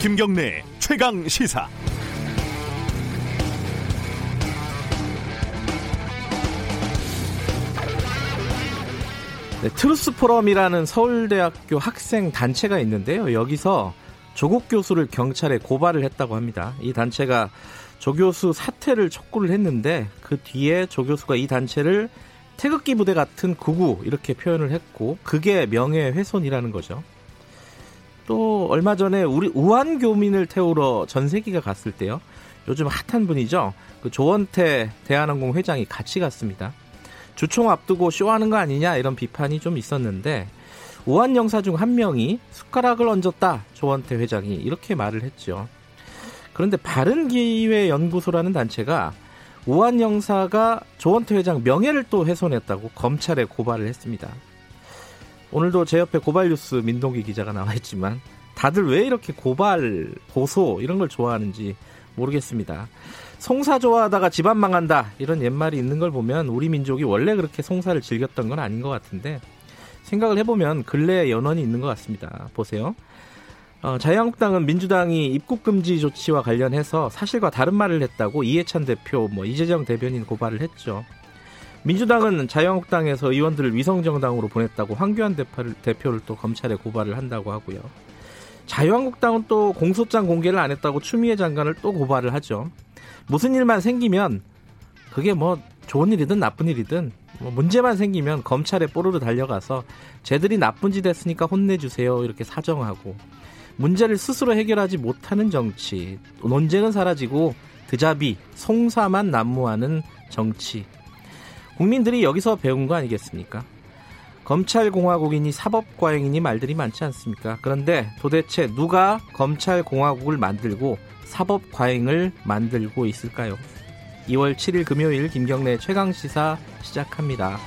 김경래 최강 시사. 네, 트루스 포럼이라는 서울대학교 학생 단체가 있는데요. 여기서 조국 교수를 경찰에 고발을 했다고 합니다. 이 단체가 조 교수 사퇴를 촉구를 했는데 그 뒤에 조 교수가 이 단체를 태극기 부대 같은 극우 이렇게 표현을 했고 그게 명예훼손이라는 거죠. 또 얼마 전에 우리 우한 교민을 태우러 전세기가 갔을 때요. 요즘 핫한 분이죠. 그 조원태 대한항공 회장이 같이 갔습니다. 주총 앞두고 쇼하는 거 아니냐 이런 비판이 좀 있었는데 우한 영사 중 한 명이 숟가락을 얹었다 조원태 회장이 이렇게 말을 했죠. 그런데 바른기회연구소라는 단체가 우한 영사가 조원태 회장 명예를 또 훼손했다고 검찰에 고발을 했습니다. 오늘도 제 옆에 고발 뉴스 민동기 기자가 나와 있지만 다들 왜 이렇게 고발, 고소 이런 걸 좋아하는지 모르겠습니다. 송사 좋아하다가 집안 망한다 이런 옛말이 있는 걸 보면 우리 민족이 원래 그렇게 송사를 즐겼던 건 아닌 것 같은데 생각을 해보면 근래에 연원이 있는 것 같습니다. 보세요. 어, 자유한국당은 민주당이 입국 금지 조치와 관련해서 사실과 다른 말을 했다고 이해찬 대표, 뭐 이재정 대변인 고발을 했죠. 민주당은 자유한국당에서 의원들을 위성정당으로 보냈다고 황교안 대표를, 대표를 또 검찰에 고발을 한다고 하고요. 자유한국당은 또 공소장 공개를 안 했다고 추미애 장관을 또 고발을 하죠. 무슨 일만 생기면 그게 뭐 좋은 일이든 나쁜 일이든 뭐 문제만 생기면 검찰에 뽀로로 달려가서 쟤들이 나쁜 짓 했으니까 혼내주세요 이렇게 사정하고 문제를 스스로 해결하지 못하는 정치 논쟁은 사라지고 드자비 송사만 난무하는 정치 국민들이 여기서 배운 거 아니겠습니까? 검찰공화국이니 사법과잉이니 말들이 많지 않습니까? 그런데 도대체 누가 검찰공화국을 만들고 사법과잉을 만들고 있을까요? 2월 7일 금요일 김경래 최강 시사 시작합니다.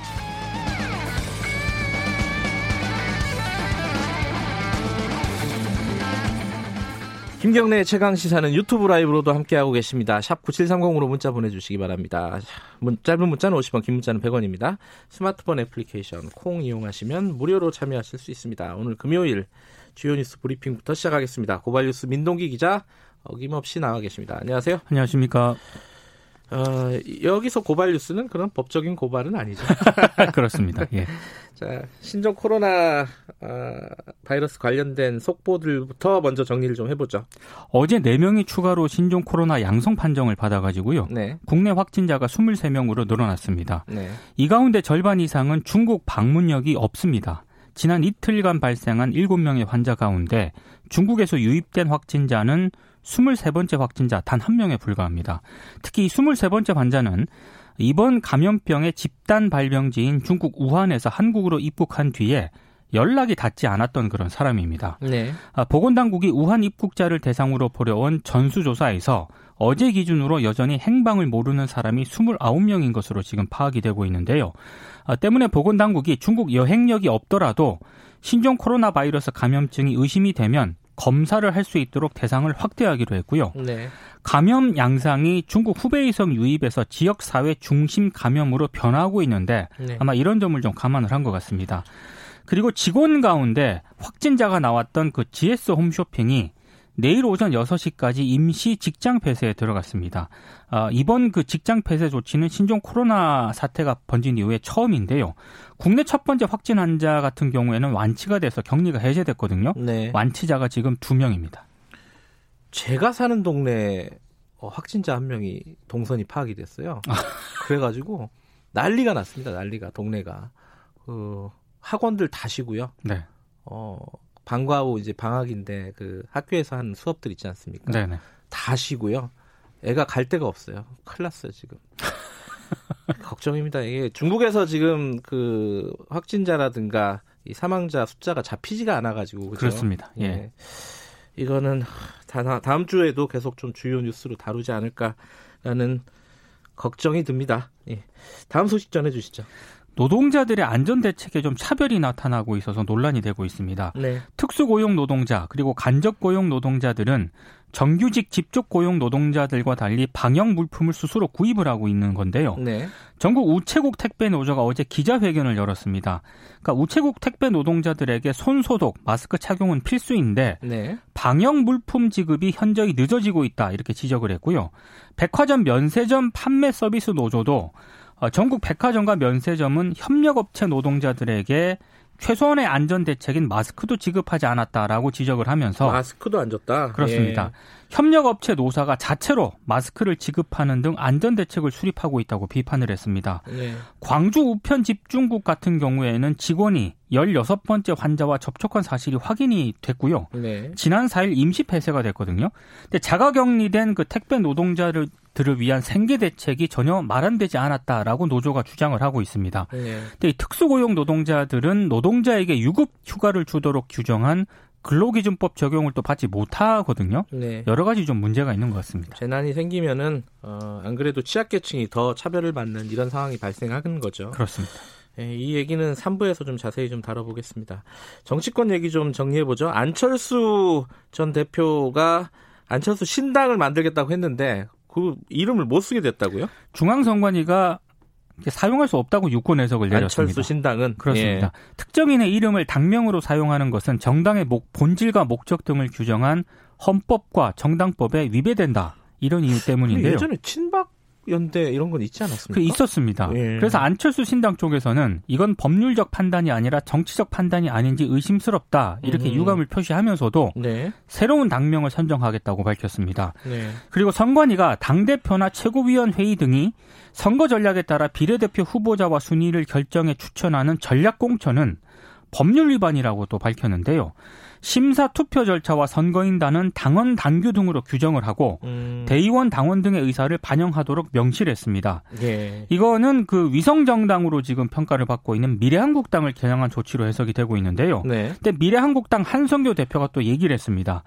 김경래 최강 시사는 유튜브 라이브로도 함께하고 계십니다. 샵 9730으로 문자 보내주시기 바랍니다. 문, 짧은 문자는 50원, 긴 문자는 100원입니다. 스마트폰 애플리케이션 콩 이용하시면 무료로 참여하실 수 있습니다. 오늘 금요일 주요 뉴스 브리핑부터 시작하겠습니다. 고발뉴스 민동기 기자 어김없이 나와 계십니다. 안녕하세요. 안녕하십니까. 어, 여기서 고발 뉴스는 그런 법적인 고발은 아니죠. 그렇습니다. 예. 자, 신종 코로나 어, 바이러스 관련된 속보들부터 먼저 정리를 좀 해보죠. 어제 4명이 추가로 신종 코로나 양성 판정을 받아가지고요. 네. 국내 확진자가 23명으로 늘어났습니다. 네. 이 가운데 절반 이상은 중국 방문력이 없습니다. 지난 이틀간 발생한 7명의 환자 가운데 중국에서 유입된 확진자는 23번째 확진자 단 한 명에 불과합니다. 특히 23번째 환자는 이번 감염병의 집단 발병지인 중국 우한에서 한국으로 입국한 뒤에 연락이 닿지 않았던 그런 사람입니다. 네. 아, 보건당국이 우한 입국자를 대상으로 벌여온 전수조사에서 어제 기준으로 여전히 행방을 모르는 사람이 29명인 것으로 지금 파악이 되고 있는데요. 아, 때문에 보건당국이 중국 여행력이 없더라도 신종 코로나 바이러스 감염증이 의심이 되면 검사를 할 수 있도록 대상을 확대하기로 했고요. 네. 감염 양상이 중국 후베이성 유입에서 지역 사회 중심 감염으로 변하고 있는데 네. 아마 이런 점을 좀 감안을 한 것 같습니다. 그리고 직원 가운데 확진자가 나왔던 그 GS 홈쇼핑이 내일 오전 6시까지 임시 직장 폐쇄에 들어갔습니다. 아, 이번 그 직장 폐쇄 조치는 신종 코로나 사태가 번진 이후에 처음인데요. 국내 첫 번째 확진 환자 같은 경우에는 완치가 돼서 격리가 해제됐거든요. 네. 완치자가 지금 두 명입니다. 제가 사는 동네 어, 확진자 한 명이 동선이 파악이 됐어요. 그래가지고 난리가 났습니다. 난리가 동네가 그 학원들 다 쉬고요. 네. 어 방과 후 이제 방학인데 그 학교에서 하는 수업들 있지 않습니까? 네네. 다 쉬고요. 애가 갈 데가 없어요. 큰일 났어요 지금. 걱정입니다. 이게 중국에서 지금 그 확진자라든가 이 사망자 숫자가 잡히지가 않아가지고 그죠? 그렇습니다. 예. 이거는 다, 다음 주에도 계속 좀 주요 뉴스로 다루지 않을까라는 걱정이 듭니다. 예. 다음 소식 전해주시죠. 노동자들의 안전 대책에 좀 차별이 나타나고 있어서 논란이 되고 있습니다. 네. 특수고용 노동자 그리고 간접 고용 노동자들은 정규직 직접 고용 노동자들과 달리 방역 물품을 스스로 구입을 하고 있는 건데요. 네. 전국 우체국 택배 노조가 어제 기자회견을 열었습니다. 그러니까 우체국 택배 노동자들에게 손 소독, 마스크 착용은 필수인데 네. 방역 물품 지급이 현저히 늦어지고 있다 이렇게 지적을 했고요. 백화점 면세점 판매 서비스 노조도 어, 전국 백화점과 면세점은 협력업체 노동자들에게 최소한의 안전 대책인 마스크도 지급하지 않았다라고 지적을 하면서 마스크도 안 줬다. 그렇습니다. 예. 협력업체 노사가 자체로 마스크를 지급하는 등 안전 대책을 수립하고 있다고 비판을 했습니다. 예. 광주 우편 집중국 같은 경우에는 직원이 16번째 환자와 접촉한 사실이 확인이 됐고요. 네. 지난 4일 임시 폐쇄가 됐거든요. 근데 자가 격리된 그 택배 노동자를 들을 위한 생계 대책이 전혀 마련되지 않았다라고 노조가 주장을 하고 있습니다. 네. 근데 이 특수고용 노동자들은 노동자에게 유급 휴가를 주도록 규정한 근로기준법 적용을 또 받지 못하거든요. 네. 여러 가지 좀 문제가 있는 것 같습니다. 재난이 생기면은 어, 안 그래도 취약계층이 더 차별을 받는 이런 상황이 발생하는 거죠. 그렇습니다. 네, 이 얘기는 3부에서 좀 자세히 좀 다뤄보겠습니다. 정치권 얘기 좀 정리해보죠. 안철수 전 대표가 안철수 신당을 만들겠다고 했는데 그 이름을 못 쓰게 됐다고요? 중앙선관위가 사용할 수 없다고 유권 해석을 내렸습니다. 안철수 신당은 그렇습니다. 예. 특정인의 이름을 당명으로 사용하는 것은 정당의 목, 본질과 목적 등을 규정한 헌법과 정당법에 위배된다. 이런 이유 때문인데요. 예전에 친박 연대 이런 건 있지 않았습니까? 그 있었습니다. 예. 그래서 안철수 신당 쪽에서는 이건 법률적 판단이 아니라 정치적 판단이 아닌지 의심스럽다 이렇게 음. 유감을 표시하면서도 네. 새로운 당명을 선정하겠다고 밝혔습니다. 네. 그리고 선관위가 당 대표나 최고위원 회의 등이 선거 전략에 따라 비례대표 후보자와 순위를 결정해 추천하는 전략 공천은 법률 위반이라고 또 밝혔는데요. 심사 투표 절차와 선거인단은 당원 당규 등으로 규정을 하고 음. 대의원 당원 등의 의사를 반영하도록 명시를 했습니다. 예. 이거는 그 위성 정당으로 지금 평가를 받고 있는 미래한국당을 겨냥한 조치로 해석이 되고 있는데요. 네. 근데 미래한국당 한성교 대표가 또 얘기를 했습니다.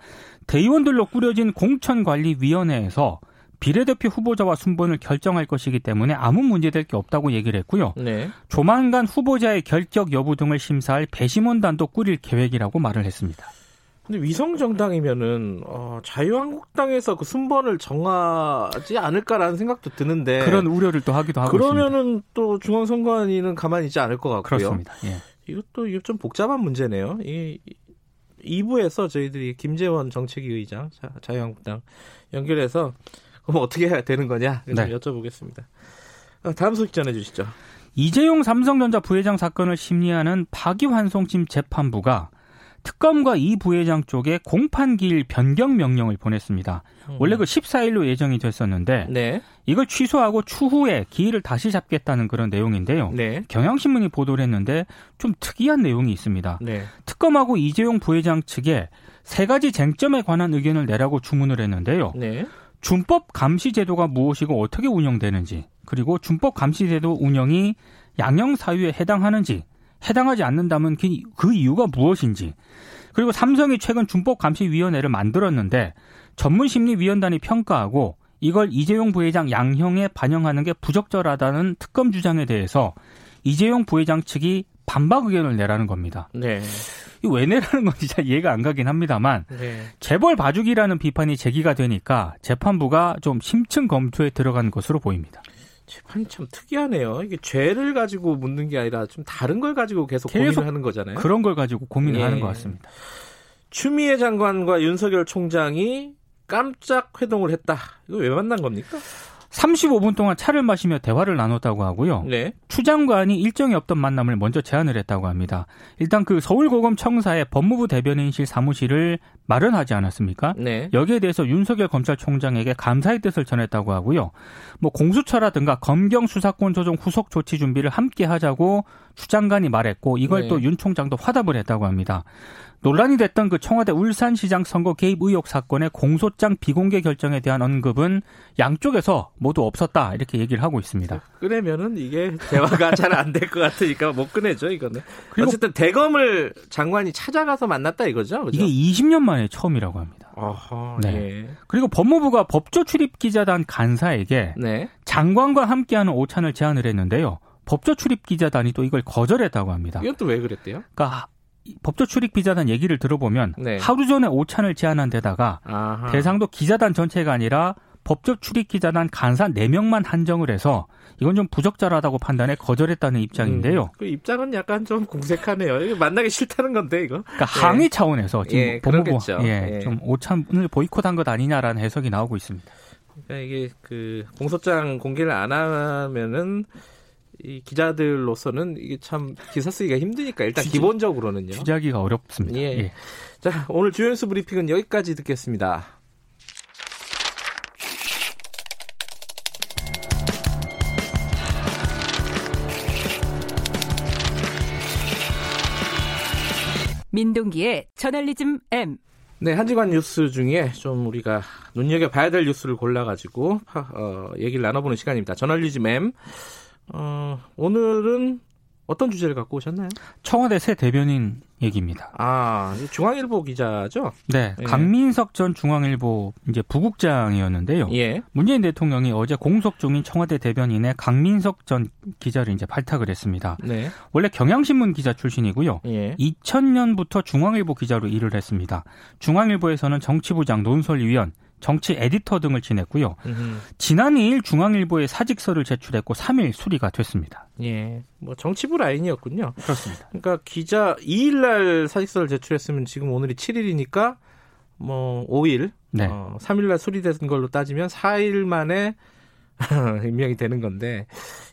대의원들로 꾸려진 공천관리위원회에서 비례대표 후보자와 순번을 결정할 것이기 때문에 아무 문제될 게 없다고 얘기를 했고요. 네. 조만간 후보자의 결격 여부 등을 심사할 배심원단도 꾸릴 계획이라고 말을 했습니다. 근데 위성 정당이면은 어, 자유한국당에서 그 순번을 정하지 않을까라는 생각도 드는데 그런 우려를 또 하기도 하고 그러면은 있습니다. 또 중앙선관위는 가만히 있지 않을 것 같고요. 그렇습니다. 예. 이것도 이거 좀 복잡한 문제네요. 이 2부에서 저희들이 김재원 정책위 의장 자, 자유한국당 연결해서 그럼 어떻게 해야 되는 거냐? 네. 여쭤보겠습니다. 어, 다음 소식 전해주시죠. 이재용 삼성전자 부회장 사건을 심리하는 파기환송심 재판부가 특검과 이 부회장 쪽에 공판기일 변경 명령을 보냈습니다. 음. 원래 그 14일로 예정이 됐었는데 네. 이걸 취소하고 추후에 기일을 다시 잡겠다는 그런 내용인데요. 네. 경향신문이 보도를 했는데 좀 특이한 내용이 있습니다. 네. 특검하고 이재용 부회장 측에 세 가지 쟁점에 관한 의견을 내라고 주문을 했는데요. 네. 준법 감시 제도가 무엇이고 어떻게 운영되는지, 그리고 준법 감시 제도 운영이 양형 사유에 해당하는지, 해당하지 않는다면 그, 그 이유가 무엇인지, 그리고 삼성이 최근 준법 감시 위원회를 만들었는데 전문 심리 위원단이 평가하고 이걸 이재용 부회장 양형에 반영하는 게 부적절하다는 특검 주장에 대해서 이재용 부회장 측이 반박 의견을 내라는 겁니다. 네. 왜 내라는 건지 잘 이해가 안 가긴 합니다만 네. 재벌 봐주기라는 비판이 제기가 되니까 재판부가 좀 심층 검토에 들어간 것으로 보입니다. 재판이 참 특이하네요. 이게 죄를 가지고 묻는 게 아니라 좀 다른 걸 가지고 계속, 계속 고민을 하는 거잖아요. 그런 걸 가지고 고민을 예. 하는 것 같습니다. 추미애 장관과 윤석열 총장이 깜짝 회동을 했다. 이거 왜 만난 겁니까? 35분 동안 차를 마시며 대화를 나눴다고 하고요. 네. 추 장관이 일정이 없던 만남을 먼저 제안을 했다고 합니다. 일단 그 서울고검 청사에 법무부 대변인실 사무실을 마련하지 않았습니까? 네. 여기에 대해서 윤석열 검찰총장에게 감사의 뜻을 전했다고 하고요. 뭐 공수처라든가 검경 수사권 조정 후속 조치 준비를 함께 하자고 추 장관이 말했고 이걸 네. 또윤 총장도 화답을 했다고 합니다. 논란이 됐던 그 청와대 울산시장 선거 개입 의혹 사건의 공소장 비공개 결정에 대한 언급은 양쪽에서 모두 없었다 이렇게 얘기를 하고 있습니다. 끄내면은 이게 대화가 잘 안 될 것 같으니까 못 꺼내죠 이거는. 어쨌든 대검을 장관이 찾아가서 만났다 이거죠. 그죠? 이게 20년 만에 처음이라고 합니다. 어허, 네. 예. 그리고 법무부가 법조 출입 기자단 간사에게 네. 장관과 함께하는 오찬을 제안을 했는데요. 법조 출입 기자단이 또 이걸 거절했다고 합니다. 이건 또 왜 그랬대요? 그러니까 법조 출입 기자단 얘기를 들어보면 네. 하루 전에 오찬을 제안한 데다가 아하. 대상도 기자단 전체가 아니라 법조 출입 기자단 간사 4명만 한정을 해서 이건 좀 부적절하다고 판단해 거절했다는 입장인데요. 음, 그 입장은 약간 좀 공색하네요. 만나기 싫다는 건데 이거. 그러니까 항의 차원에서 지금 예, 법무부. 예, 예. 좀 오찬을 보이콧한 것 아니냐라는 해석이 나오고 있습니다. 그러니까 이게 그 공소장 공개를 안 하면은 이 기자들로서는 이게 참 기사 쓰기가 힘드니까 일단 취재- 기본적으로는요. 취재하기가 어렵습니다. 예. 예. 자, 오늘 주요 뉴스 브리핑은 여기까지 듣겠습니다. 민동기의 저널리즘 M. 네, 한지관 뉴스 중에 좀 우리가 눈여겨봐야 될 뉴스를 골라가지고 하- 어, 얘기를 나눠보는 시간입니다. 저널리즘 M. 어, 오늘은 어떤 주제를 갖고 오셨나요? 청와대 새 대변인 얘기입니다. 아, 이 중앙일보 기자죠? 네, 예. 강민석 전 중앙일보 이제 부국장이었는데요. 예. 문재인 대통령이 어제 공석 중인 청와대 대변인의 강민석 전 기자를 이제 발탁을 했습니다. 네. 원래 경향신문 기자 출신이고요. 예. 2000년부터 중앙일보 기자로 일을 했습니다. 중앙일보에서는 정치부장, 논설위원, 정치 에디터 등을 지냈고요. 음흠. 지난 2일 중앙일보에 사직서를 제출했고 3일 수리가 됐습니다. 예. 뭐 정치부 라인이었군요. 그렇습니다. 그러니까 기자 2일 날 사직서를 제출했으면 지금 오늘이 7일이니까 뭐 5일, 네. 어, 3일 날 수리된 걸로 따지면 4일 만에 임명이 되는 건데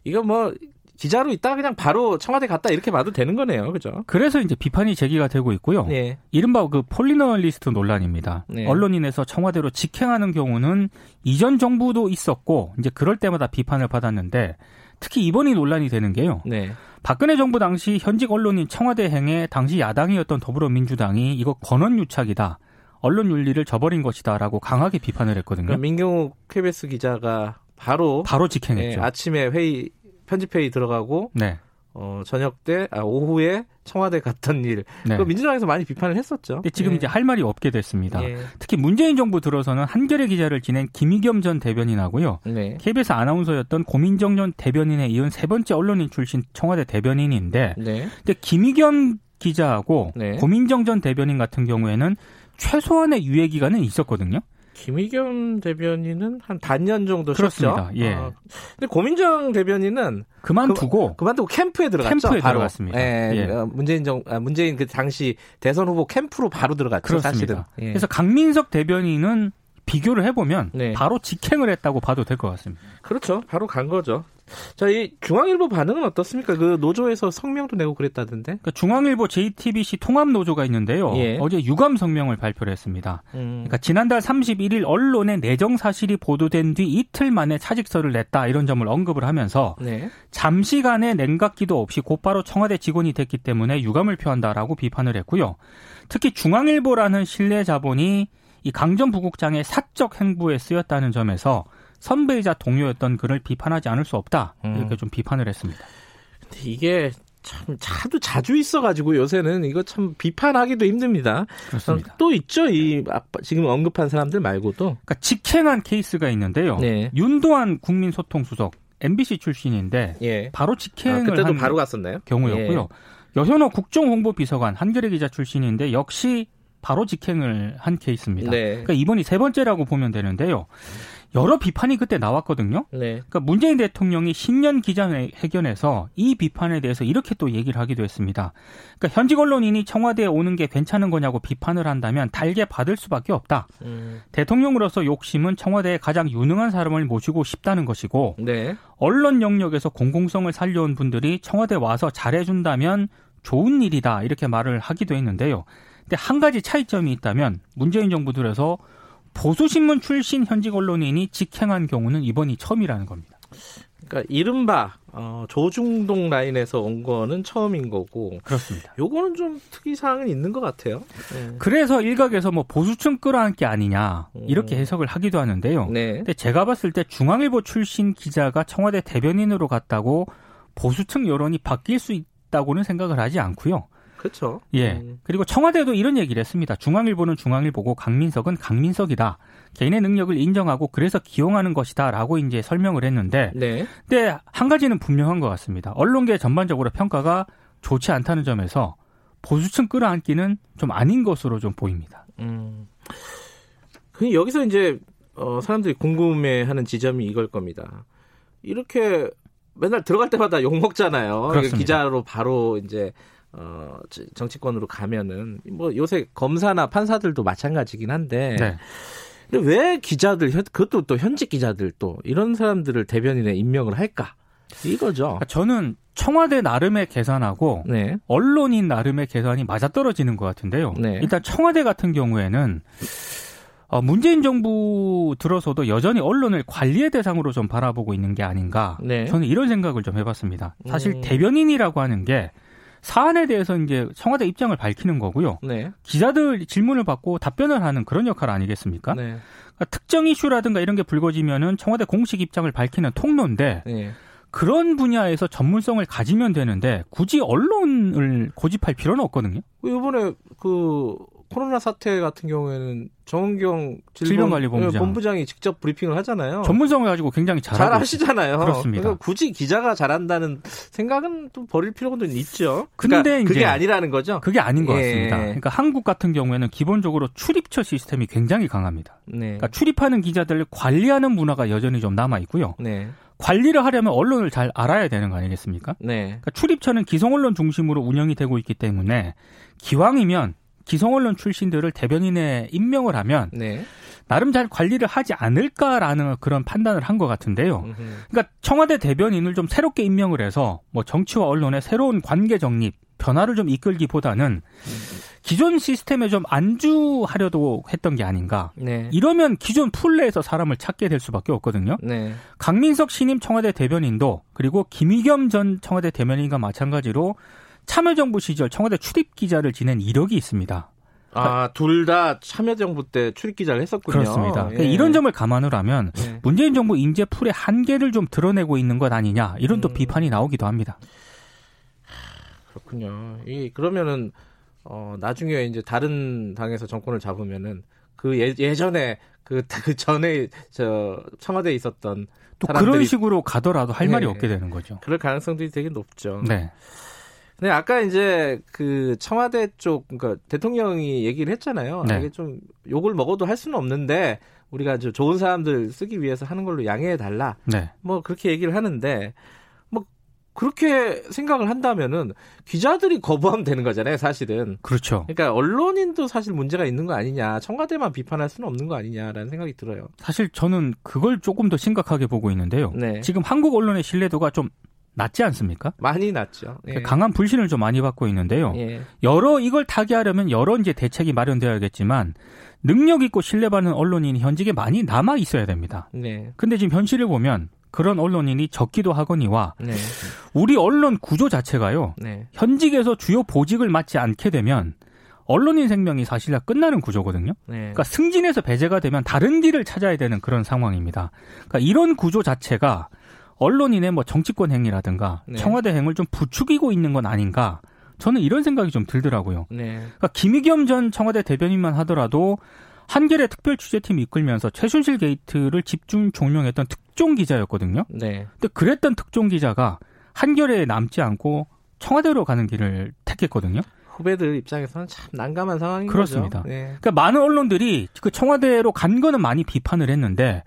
이거 뭐 기자로 있다가 그냥 바로 청와대 갔다 이렇게 봐도 되는 거네요. 그죠? 그래서 이제 비판이 제기가 되고 있고요. 예. 이른바 그 polinalist 논란입니다. 네. 언론인에서 청와대로 직행하는 경우는 이전 정부도 있었고 이제 그럴 때마다 비판을 받았는데 특히 이번이 논란이 되는 게요. 네. 박근혜 정부 당시 현직 언론인 청와대 행에 당시 야당이었던 더불어민주당이 이거 권언 유착이다. 언론 윤리를 저버린 것이다라고 강하게 비판을 했거든요. 그럼 민경욱 KBS 기자가 바로 바로 예, 직행했죠. 아침에 회의 편집 회의 들어가고 네. 어, 저녁 때 아, 오후에 청와대 갔던 일. 네. 그 민주당에서 많이 비판을 했었죠. 근데 지금 예. 이제 할 말이 없게 됐습니다. 예. 특히 문재인 정부 들어서는 한겨레 기자를 지낸 김희겸 전 대변인하고요. 네. KBS 아나운서였던 고민정 전 대변인에 이은 세 번째 언론인 출신 청와대 대변인인데 네. 근데 김희겸 기자하고 네. 고민정 전 대변인 같은 경우에는 최소한의 유예 기간은 있었거든요. 김의겸 대변인은 한 반년 정도 그렇습니다. 쉬었죠. 예. 어, 근데 고민정 대변인은 그만두고 그 만두고 캠프에 들어갔죠. 캠프에 바로. 들어갔습니다. 예, 예. 어, 문재인 정 아, 문재인 그 당시 대선 후보 캠프로 바로 들어갔죠. 그렇습니다. 사실은. 예. 그래서 강민석 대변인은 비교를 해보면 네. 바로 직행을 했다고 봐도 될 것 같습니다. 그렇죠. 바로 간 거죠. 자, 이 중앙일보 반응은 어떻습니까? 그 노조에서 성명도 내고 그랬다던데. 그러니까 중앙일보 JTBC 통합 노조가 있는데요. 예. 어제 유감 성명을 발표를 했습니다. 음. 그러니까 지난달 31일 언론에 내정 사실이 보도된 뒤 이틀 만에 차직서를 냈다 이런 점을 언급을 하면서 네. 잠시간의 냉각기도 없이 곧바로 청와대 직원이 됐기 때문에 유감을 표한다라고 비판을 했고요. 특히 중앙일보라는 신뢰 자본이 이 강전 부국장의 사적 행보에 쓰였다는 점에서 선배이자 동료였던 그를 비판하지 않을 수 없다 이렇게 음. 좀 비판을 했습니다. 근데 이게 참 자도 자주 있어가지고 요새는 이거 참 비판하기도 힘듭니다. 그렇습니다. 어, 또 있죠. 이 지금 언급한 사람들 말고도. 그러니까 직행한 케이스가 있는데요. 네. 윤도한 국민소통수석 MBC 출신인데 예. 바로 아, 직행을 그때도 한 바로 갔었나요? 경우였고요. 여현호 국정홍보비서관 한겨레 기자 출신인데 역시 바로 직행을 한 케이스입니다. 네. 그러니까 이번이 세 번째라고 보면 되는데요. 여러 비판이 그때 나왔거든요. 네. 그러니까 문재인 대통령이 신년 기자회견에서 이 비판에 대해서 이렇게 또 얘기를 하기도 했습니다. 그러니까 현직 언론인이 청와대에 오는 게 괜찮은 거냐고 비판을 한다면 달게 받을 수밖에 없다. 음, 대통령으로서 욕심은 청와대에 가장 유능한 사람을 모시고 싶다는 것이고 네. 언론 영역에서 공공성을 살려온 분들이 청와대 와서 잘해준다면 좋은 일이다 이렇게 말을 하기도 했는데요. 근데 한 가지 차이점이 있다면 문재인 정부 들에서 보수신문 출신 현직 언론인이 직행한 경우는 이번이 처음이라는 겁니다. 그러니까 이른바 어, 조중동 라인에서 온 거는 처음인 거고 그렇습니다. 요거는 좀 특이 사항은 있는 것 같아요. 네. 그래서 일각에서 뭐 보수층 끌어안기 아니냐 이렇게 해석을 하기도 하는데요. 네. 근데 제가 봤을 때 중앙일보 출신 기자가 청와대 대변인으로 갔다고 보수층 여론이 바뀔 수 있다고는 생각을 하지 않고요. 그렇죠. 예. 음, 그리고 청와대도 이런 얘기를 했습니다. 중앙일보는 중앙일보고 강민석은 강민석이다. 개인의 능력을 인정하고 그래서 기용하는 것이다라고 이제 설명을 했는데 네. 근데 한 가지는 분명한 것 같습니다. 언론계 전반적으로 평가가 좋지 않다는 점에서 보수층 끌어안기는 좀 아닌 것으로 좀 보입니다. 음. 그 여기서 이제 어, 사람들이 궁금해하는 지점이 이걸 겁니다. 이렇게 맨날 들어갈 때마다 욕 먹잖아요. 기자로 바로 이제 어, 정치권으로 가면은 뭐 요새 검사나 판사들도 마찬가지긴 한데 네. 근데 왜 기자들 그것도 또 현직 기자들 또 이런 사람들을 대변인에 임명을 할까? 이거죠. 그러니까 저는 청와대 나름의 계산하고 네. 언론인 나름의 계산이 맞아떨어지는 것 같은데요. 네. 일단 청와대 같은 경우에는 어, 문재인 정부 들어서도 여전히 언론을 관리의 대상으로 좀 바라보고 있는 게 아닌가. 네. 저는 이런 생각을 좀 해봤습니다. 사실 음. 대변인이라고 하는 게 사안에 대해서 이제 청와대 입장을 밝히는 거고요. 네. 기자들 질문을 받고 답변을 하는 그런 역할 아니겠습니까? 네. 그러니까 특정 이슈라든가 이런 게 불거지면은 청와대 공식 입장을 밝히는 통로인데 네. 그런 분야에서 전문성을 가지면 되는데 굳이 언론을 고집할 필요는 없거든요. 이번에 그 코로나 사태 같은 경우에는 정은경 질병관리본부장. 본부장이 직접 브리핑을 하잖아요. 전문성을 가지고 굉장히 잘 하시잖아요. 그렇습니다. 그러니까 굳이 기자가 잘한다는 생각은 또 버릴 필요는 있죠. 근데 그러니까 그게 아니라는 거죠. 그게 아닌 것 예. 같습니다. 그러니까 한국 같은 경우에는 기본적으로 출입처 시스템이 굉장히 강합니다. 네. 그러니까 출입하는 기자들을 관리하는 문화가 여전히 좀 남아 있고요. 네. 관리를 하려면 언론을 잘 알아야 되는 거 아니겠습니까? 네. 그러니까 출입처는 기성 언론 중심으로 운영이 되고 있기 때문에 기왕이면 기성 언론 출신들을 대변인에 임명을 하면 네. 나름 잘 관리를 하지 않을까라는 그런 판단을 한 것 같은데요. 음흠. 그러니까 청와대 대변인을 좀 새롭게 임명을 해서 뭐 정치와 언론의 새로운 관계 정립, 변화를 좀 이끌기보다는 기존 시스템에 좀 안주하려고 했던 게 아닌가. 네. 이러면 기존 풀내에서 사람을 찾게 될 수밖에 없거든요. 네. 강민석 신임 청와대 대변인도 그리고 김의겸 전 청와대 대변인과 마찬가지로 참여정부 시절 청와대 출입 기자를 지낸 이력이 있습니다. 아, 둘 다 참여정부 때 출입 기자를 했었군요. 그렇습니다. 예. 그러니까 이런 점을 감안을 하면 네. 문재인 정부 인재 풀의 한계를 좀 드러내고 있는 것 아니냐 이런 또 음. 비판이 나오기도 합니다. 그렇군요. 이 그러면은 어 나중에 이제 다른 당에서 정권을 잡으면은 그 예, 예전에 그, 그 전에 저 청와대에 있었던 또 사람들이 그런 식으로 가더라도 할 말이 네. 없게 되는 거죠. 그럴 가능성들이 되게 높죠. 네. 근데 아까 이제 그 청와대 쪽 그러니까 대통령이 얘기를 했잖아요. 네. 이게 좀 욕을 먹어도 할 수는 없는데 우리가 저 좋은 사람들 쓰기 위해서 하는 걸로 양해해 달라. 네. 뭐 그렇게 얘기를 하는데 뭐 그렇게 생각을 한다면은 기자들이 거부하면 되는 거잖아요, 사실은. 그렇죠. 그러니까 언론인도 사실 문제가 있는 거 아니냐, 청와대만 비판할 수는 없는 거 아니냐라는 생각이 들어요. 사실 저는 그걸 조금 더 심각하게 보고 있는데요. 네, 지금 한국 언론의 신뢰도가 좀 낮지 않습니까? 많이 났죠. 예. 강한 불신을 좀 많이 받고 있는데요. 예. 여러 이걸 타개하려면 여러 이제 대책이 마련되어야겠지만 능력 있고 신뢰받는 언론인이 현직에 많이 남아 있어야 됩니다. 네, 근데 지금 현실을 보면 그런 언론인이 적기도 하거니와 네, 우리 언론 구조 자체가요. 네, 현직에서 주요 보직을 맡지 않게 되면 언론인 생명이 사실 다 끝나는 구조거든요. 네. 그러니까 승진해서 배제가 되면 다른 길을 찾아야 되는 그런 상황입니다. 그러니까 이런 구조 자체가 언론인의 뭐 정치권 행위라든가 네. 청와대 행을 좀 부추기고 있는 건 아닌가. 저는 이런 생각이 좀 들더라고요. 네, 그러니까 김의겸 전 청와대 대변인만 하더라도 한겨레 특별 취재팀 이끌면서 최순실 게이트를 집중 종명했던 특종 기자였거든요. 네. 근데 그랬던 특종 기자가 한겨레에 남지 않고 청와대로 가는 길을 택했거든요. 후배들 입장에서는 참 난감한 상황인 그렇습니다. 거죠. 네. 그러니까 많은 언론들이 그 청와대로 간 거는 많이 비판을 했는데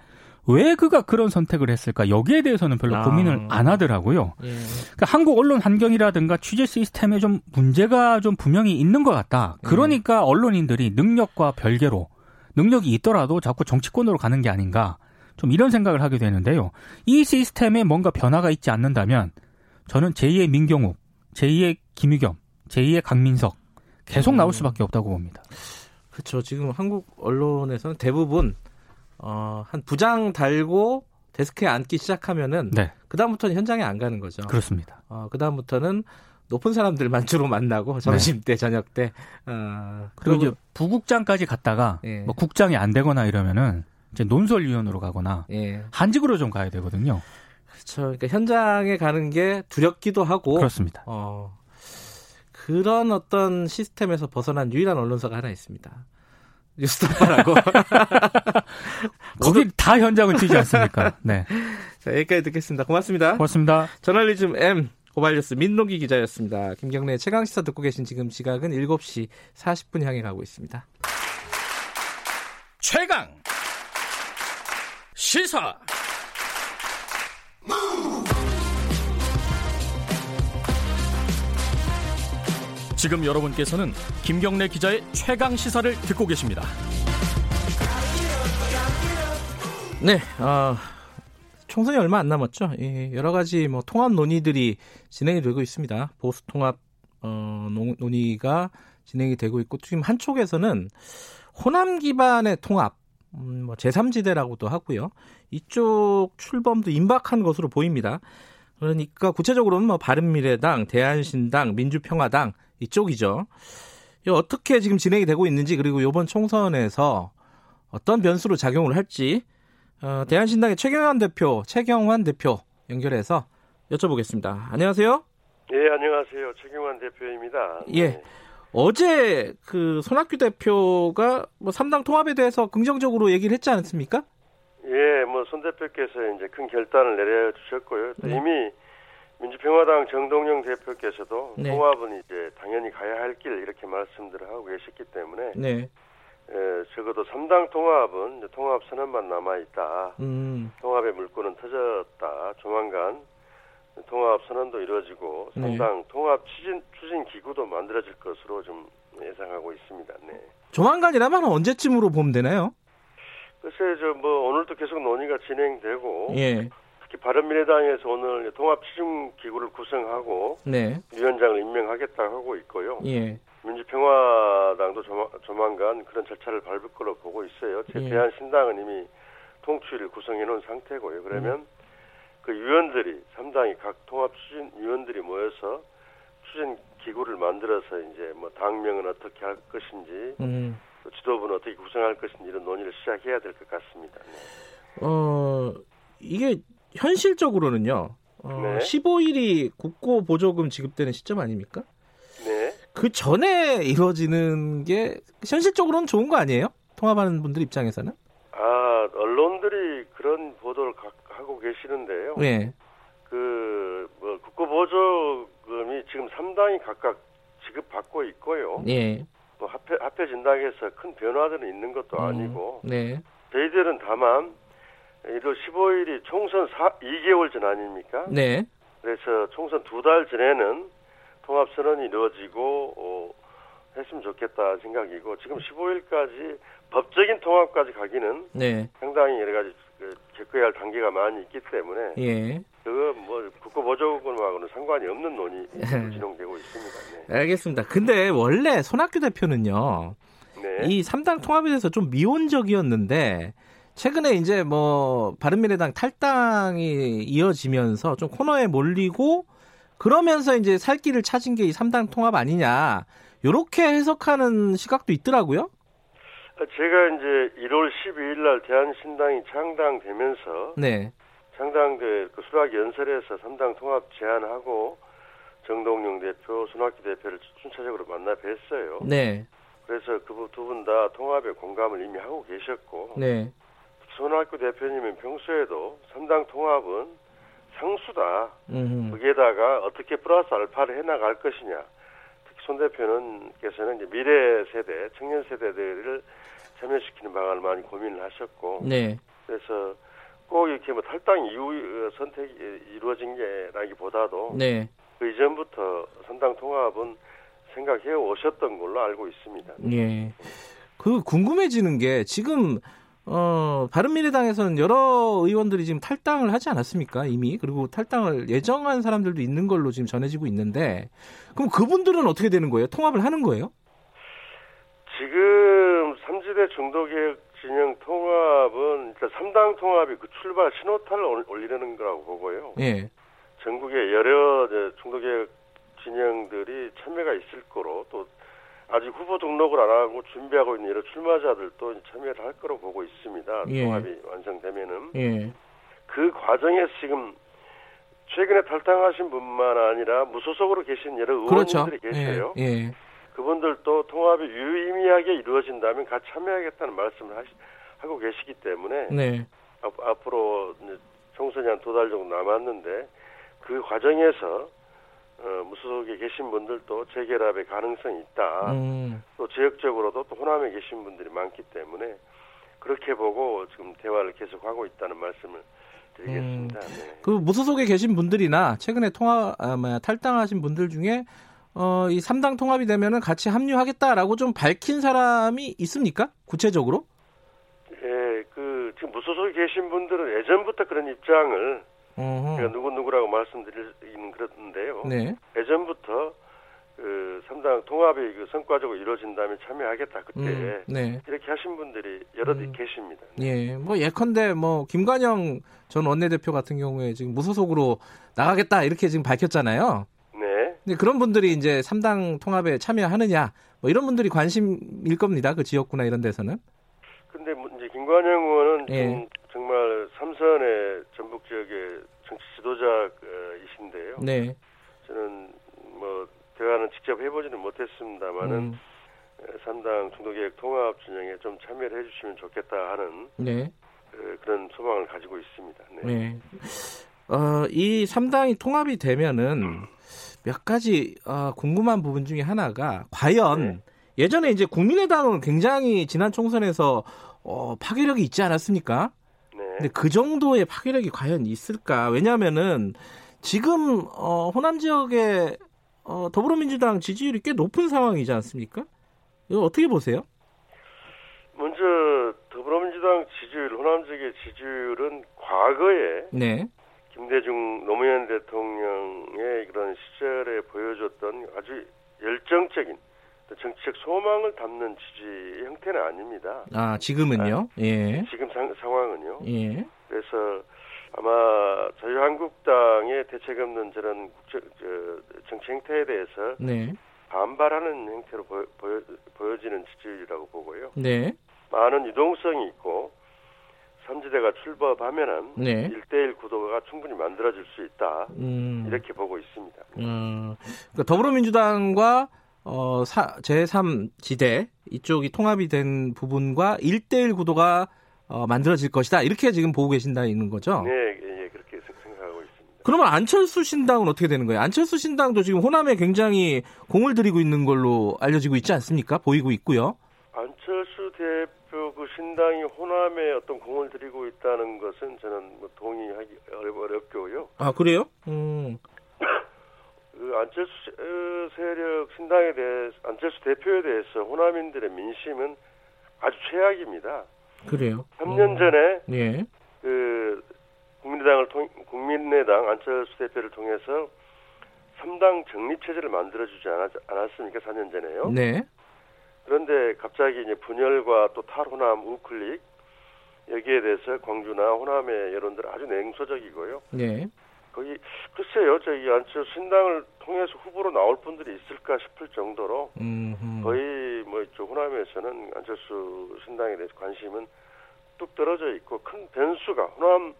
왜 그가 그런 선택을 했을까 여기에 대해서는 별로 아. 고민을 안 하더라고요. 예. 그러니까 한국 언론 환경이라든가 취재 시스템에 좀 문제가 좀 분명히 있는 것 같다. 그러니까 언론인들이 능력과 별개로 능력이 있더라도 자꾸 정치권으로 가는 게 아닌가. 좀 이런 생각을 하게 되는데요. 이 시스템에 뭔가 변화가 있지 않는다면 저는 제2의 민경욱, 제2의 김유겸, 제2의 강민석 계속 나올 수밖에 없다고 봅니다. 그렇죠. 지금 한국 언론에서는 대부분 어, 한 부장 달고 데스크에 앉기 시작하면은 네, 그다음부터는 현장에 안 가는 거죠. 그렇습니다. 어, 그다음부터는 높은 사람들만 주로 만나고 점심 때, 저녁 때. 어, 네. 그리고 이제 부국장까지 갔다가 예. 뭐 국장이 안 되거나 이러면은 이제 논설위원으로 가거나 예. 한직으로 좀 가야 되거든요. 그렇죠. 그러니까 현장에 가는 게 두렵기도 하고 그렇습니다. 어, 그런 어떤 시스템에서 벗어난 유일한 언론사가 하나 있습니다. 뉴스타파라고. 거기 다 현장을 뛰지 않습니까? 네. 자, 여기까지 듣겠습니다. 고맙습니다. 고맙습니다. 저널리즘 M 고발뉴스 민노기 기자였습니다. 김경래 최강시사 듣고 계신 지금 시각은 7시 40분 향해 가고 있습니다. 최강 시사 지금 여러분께서는 김경래 기자의 최강 시사를 듣고 계십니다. 네, 어, 총선이 얼마 안 남았죠. 예, 여러 가지 뭐 통합 논의들이 진행이 되고 있습니다. 보수 통합 어, 논의가 진행이 되고 있고 지금 한쪽에서는 호남 기반의 통합, 음, 뭐 제3지대라고도 하고요. 이쪽 출범도 임박한 것으로 보입니다. 그러니까 구체적으로는 뭐 바른미래당, 대한신당, 민주평화당 이쪽이죠. 어떻게 지금 진행이 되고 있는지 그리고 이번 총선에서 어떤 변수로 작용을 할지 어, 대한신당의 최경환 대표, 최경환 대표 연결해서 여쭤보겠습니다. 안녕하세요. 예, 안녕하세요. 최경환 대표입니다. 예. 네. 어제 그 손학규 대표가 뭐 3당 통합에 대해서 긍정적으로 얘기를 했지 않습니까? 예, 뭐 손 대표께서 이제 큰 결단을 내려 주셨고요. 네. 이미 민주평화당 정동영 대표께서도 네. 통합은 이제 당연히 가야 할 길 이렇게 말씀들을 하고 계셨기 때문에 네. 에, 적어도 3당 통합은 통합 선언만 남아 있다. 음. 통합의 물꼬는 터졌다. 조만간 통합 선언도 이루어지고 네. 3당 통합 추진 추진 기구도 만들어질 것으로 좀 예상하고 있습니다. 네. 조만간이라면 언제쯤으로 보면 되나요? 글쎄 저 뭐 오늘도 계속 논의가 진행되고 예. 특히 바른미래당에서 오늘 통합 추진 기구를 구성하고 네. 위원장을 임명하겠다 하고 있고요. 예. 민주평화당도 조만, 간 그런 절차를 밟을 거로 보고 있어요. 제 예. 대한신당은 이미 통추위를 구성해 놓은 상태고요. 그러면 음. 그 위원들이 3당이 각 통합 추진 위원들이 모여서 추진 기구를 만들어서 이제 뭐 당명은 어떻게 할 것인지 음. 또 지도부는 어떻게 구성할 것인지 이런 논의를 시작해야 될 것 같습니다. 네. 어 이게 현실적으로는요. 어, 네. 15일이 국고 보조금 지급되는 시점 아닙니까? 그 전에 이루어지는 게 현실적으로는 좋은 거 아니에요? 통합하는 분들 입장에서는? 아 언론들이 그런 보도를 가, 하고 계시는데요. 네. 그뭐 국고 보조금이 지금 3당이 각각 지급받고 있고요. 네. 뭐 합해, 합해진다고 해서 큰 변화들은 있는 것도 음, 아니고. 네. 저희들은 다만 1월 15일이 총선 4, 2개월 전 아닙니까? 네. 그래서 총선 두 달 전에는 통합 선언이 이루어지고 어, 했으면 좋겠다 생각이고 지금 15일까지 법적인 통합까지 가기는 네. 상당히 여러 가지 그, 겪어야 할 단계가 많이 있기 때문에 예. 그거 뭐 국고 보조금하고는 상관이 없는 논의 진행되고 있습니다. 네. 알겠습니다. 근데 원래 손학규 대표는요. 네. 이 3당 통합에 대해서 좀 미온적이었는데 최근에 이제 뭐 바른미래당 탈당이 이어지면서 좀 코너에 몰리고 그러면서 이제 살 길을 찾은 게 이 3당 통합 아니냐. 요렇게 해석하는 시각도 있더라고요. 제가 이제 1월 12일 날 대한신당이 창당되면서 네. 창당대 그 수락 연설에서 3당 통합 제안하고 정동영 대표, 손학규 대표를 순차적으로 만나 뵀어요. 네. 그래서 그 두 분 다 통합에 공감을 이미 하고 계셨고 네. 손학규 대표님은 평소에도 3당 통합은 상수다. 음흠. 거기에다가 어떻게 플러스 알파를 해나갈 것이냐. 특히 손 대표는께서는 이제 미래 세대, 청년 세대들을 참여시키는 방안을 많이 고민을 하셨고, 네. 그래서 꼭 이렇게 뭐 탈당 이후 선택이 이루어진 게라기보다도 네. 그 이전부터 선당 통합은 생각해 오셨던 걸로 알고 있습니다. 예. 그 궁금해지는 게 지금 어, 바른미래당에서는 여러 의원들이 지금 탈당을 하지 않았습니까? 이미. 그리고 탈당을 예정한 사람들도 있는 걸로 지금 전해지고 있는데, 그럼 그분들은 어떻게 되는 거예요? 통합을 하는 거예요? 지금 삼지대 중도개혁 진영 통합은 일단 3당 통합이 그 출발 신호탄을 올리려는 거라고 보고요. 예. 전국에 여러 중도개혁 진영들이 참여가 있을 거로 또 아직 후보 등록을 안 하고 준비하고 있는 여러 출마자들도 참여를 할 거로 보고 있습니다. 예. 통합이 완성되면은 예. 그 과정에서 지금 최근에 탈당하신 분만 아니라 무소속으로 계신 여러 의원님들이 그렇죠. 계세요. 예. 예. 그분들도 통합이 유의미하게 이루어진다면 같이 참여하겠다는 말씀을 하시, 하고 계시기 때문에 네. 앞, 앞으로 총선이 한 두 달 정도 남았는데 그 과정에서 어, 무소속에 계신 분들도 재결합의 가능성이 있다. 음. 또 지역적으로도 또 호남에 계신 분들이 많기 때문에 그렇게 보고 지금 대화를 계속하고 있다는 말씀을 드리겠습니다. 음. 네. 그 무소속에 계신 분들이나 최근에 통화 아, 뭐야, 탈당하신 분들 중에 어, 이 3당 통합이 되면은 같이 합류하겠다라고 좀 밝힌 사람이 있습니까? 구체적으로? 예, 그 지금 무소속에 계신 분들은 예전부터 그런 입장을 제가 누구 누구라고 말씀드리는 그렇는데요. 네. 예전부터 그 3당 통합이 그 성과적으로 이루어진다면 참여하겠다 그때 음, 네. 이렇게 하신 분들이 여럿 음. 계십니다. 네. 예, 뭐 예컨대 뭐 김관영 전 원내대표 같은 경우에 지금 무소속으로 나가겠다 이렇게 지금 밝혔잖아요. 네. 근데 그런 분들이 이제 3당 통합에 참여하느냐 뭐 이런 분들이 관심일 겁니다. 그 지역구나 이런 데서는. 근데 이제 김관영 의원은 예. 정말 삼선의 전북 지역의 정치 지도자이신데요. 네. 저는 뭐 대화는 직접 해보지는 못했습니다만은 음. 산당 중도계획 통합 진영에 좀 참여를 해주시면 좋겠다 하는 네. 그, 런 소망을 가지고 있습니다. 네. 네. 어, 이 3당이 통합이 되면은 몇 가지 어, 궁금한 부분 중에 하나가 과연 네. 예전에 이제 국민의당은 굉장히 지난 총선에서 어, 파괴력이 있지 않았습니까? 네. 근데 그 정도의 파괴력이 과연 있을까? 왜냐하면은 지금 어, 호남 지역에 어, 더불어민주당 지지율이 꽤 높은 상황이지 않습니까? 이거 어떻게 보세요? 먼저 더불어민주당 지지율, 호남 지역의 지지율은 과거에 네. 김대중 노무현 대통령의 그런 시절에 보여줬던 아주 열정적인 정치적 소망을 담는 지지 형태는 아닙니다. 아 지금은요? 아, 예. 지금 상, 상황은요. 예. 그래서 아마 자유한국당의 대책 없는 저런 국정, 저, 정치 행태에 대해서 네. 반발하는 형태로 보여, 보여, 보여지는 지지율이라고 보고요. 네. 많은 유동성이 있고 선지대가 출범하면은 네. 1대1 구도가 충분히 만들어질 수 있다. 음. 이렇게 보고 있습니다. 음. 그러니까 더불어민주당과 어, 사, 제3지대 이쪽이 통합이 된 부분과 1대1 구도가 어, 만들어질 것이다. 이렇게 지금 보고 계신다는 거죠? 네, 예, 예, 그렇게 생각하고 있습니다. 그러면 안철수 신당은 어떻게 되는 거예요? 안철수 신당도 지금 호남에 굉장히 공을 들이고 있는 걸로 알려지고 있지 않습니까? 보이고 있고요. 안철수 대표 그 신당이 호남에 어떤 공을 들이고 있다는 것은 저는 뭐 동의하기 어렵고요. 아, 그래요? 음. 그 안철수 어, 세력 신당에 대해 안철수 대표에 대해서 호남인들의 민심은 아주 최악입니다. 그래요. 3년 음. 전에 예. 그 국민의당을 통 국민의당 안철수 대표를 통해서 3당 정립 체제를 만들어 주지 않았, 않았 습니까? 4년 전에요. 네. 그런데 갑자기 이제 분열과 또 탈호남 우클릭 여기에 대해서 광주나 호남의 여론들은 아주 냉소적이고요. 네. 거기 글쎄요 저기 안철수 신당을 통해서 후보로 나올 분들이 있을까 싶을 정도로 음흠. 거의 뭐 이쪽 호남에서는 안철수 신당에 대해서 관심은 뚝 떨어져 있고 큰 변수가 호남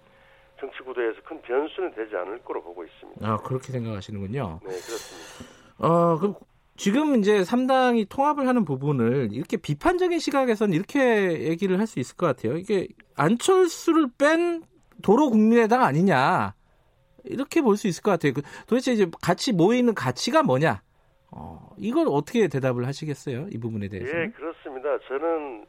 정치 구도에서 큰 변수는 되지 않을 거로 보고 있습니다. 아 그렇게 생각하시는군요. 네 그렇습니다. 어 그럼 지금 이제 3당이 통합을 하는 부분을 이렇게 비판적인 시각에서는 이렇게 얘기를 할 수 있을 것 같아요. 이게 안철수를 뺀 도로 국민의당 아니냐. 이렇게 볼 수 있을 것 같아요. 그 도대체 이제 같이 모여 있는 가치가 뭐냐? 어, 이걸 어떻게 대답을 하시겠어요? 이 부분에 대해서? 예, 그렇습니다. 저는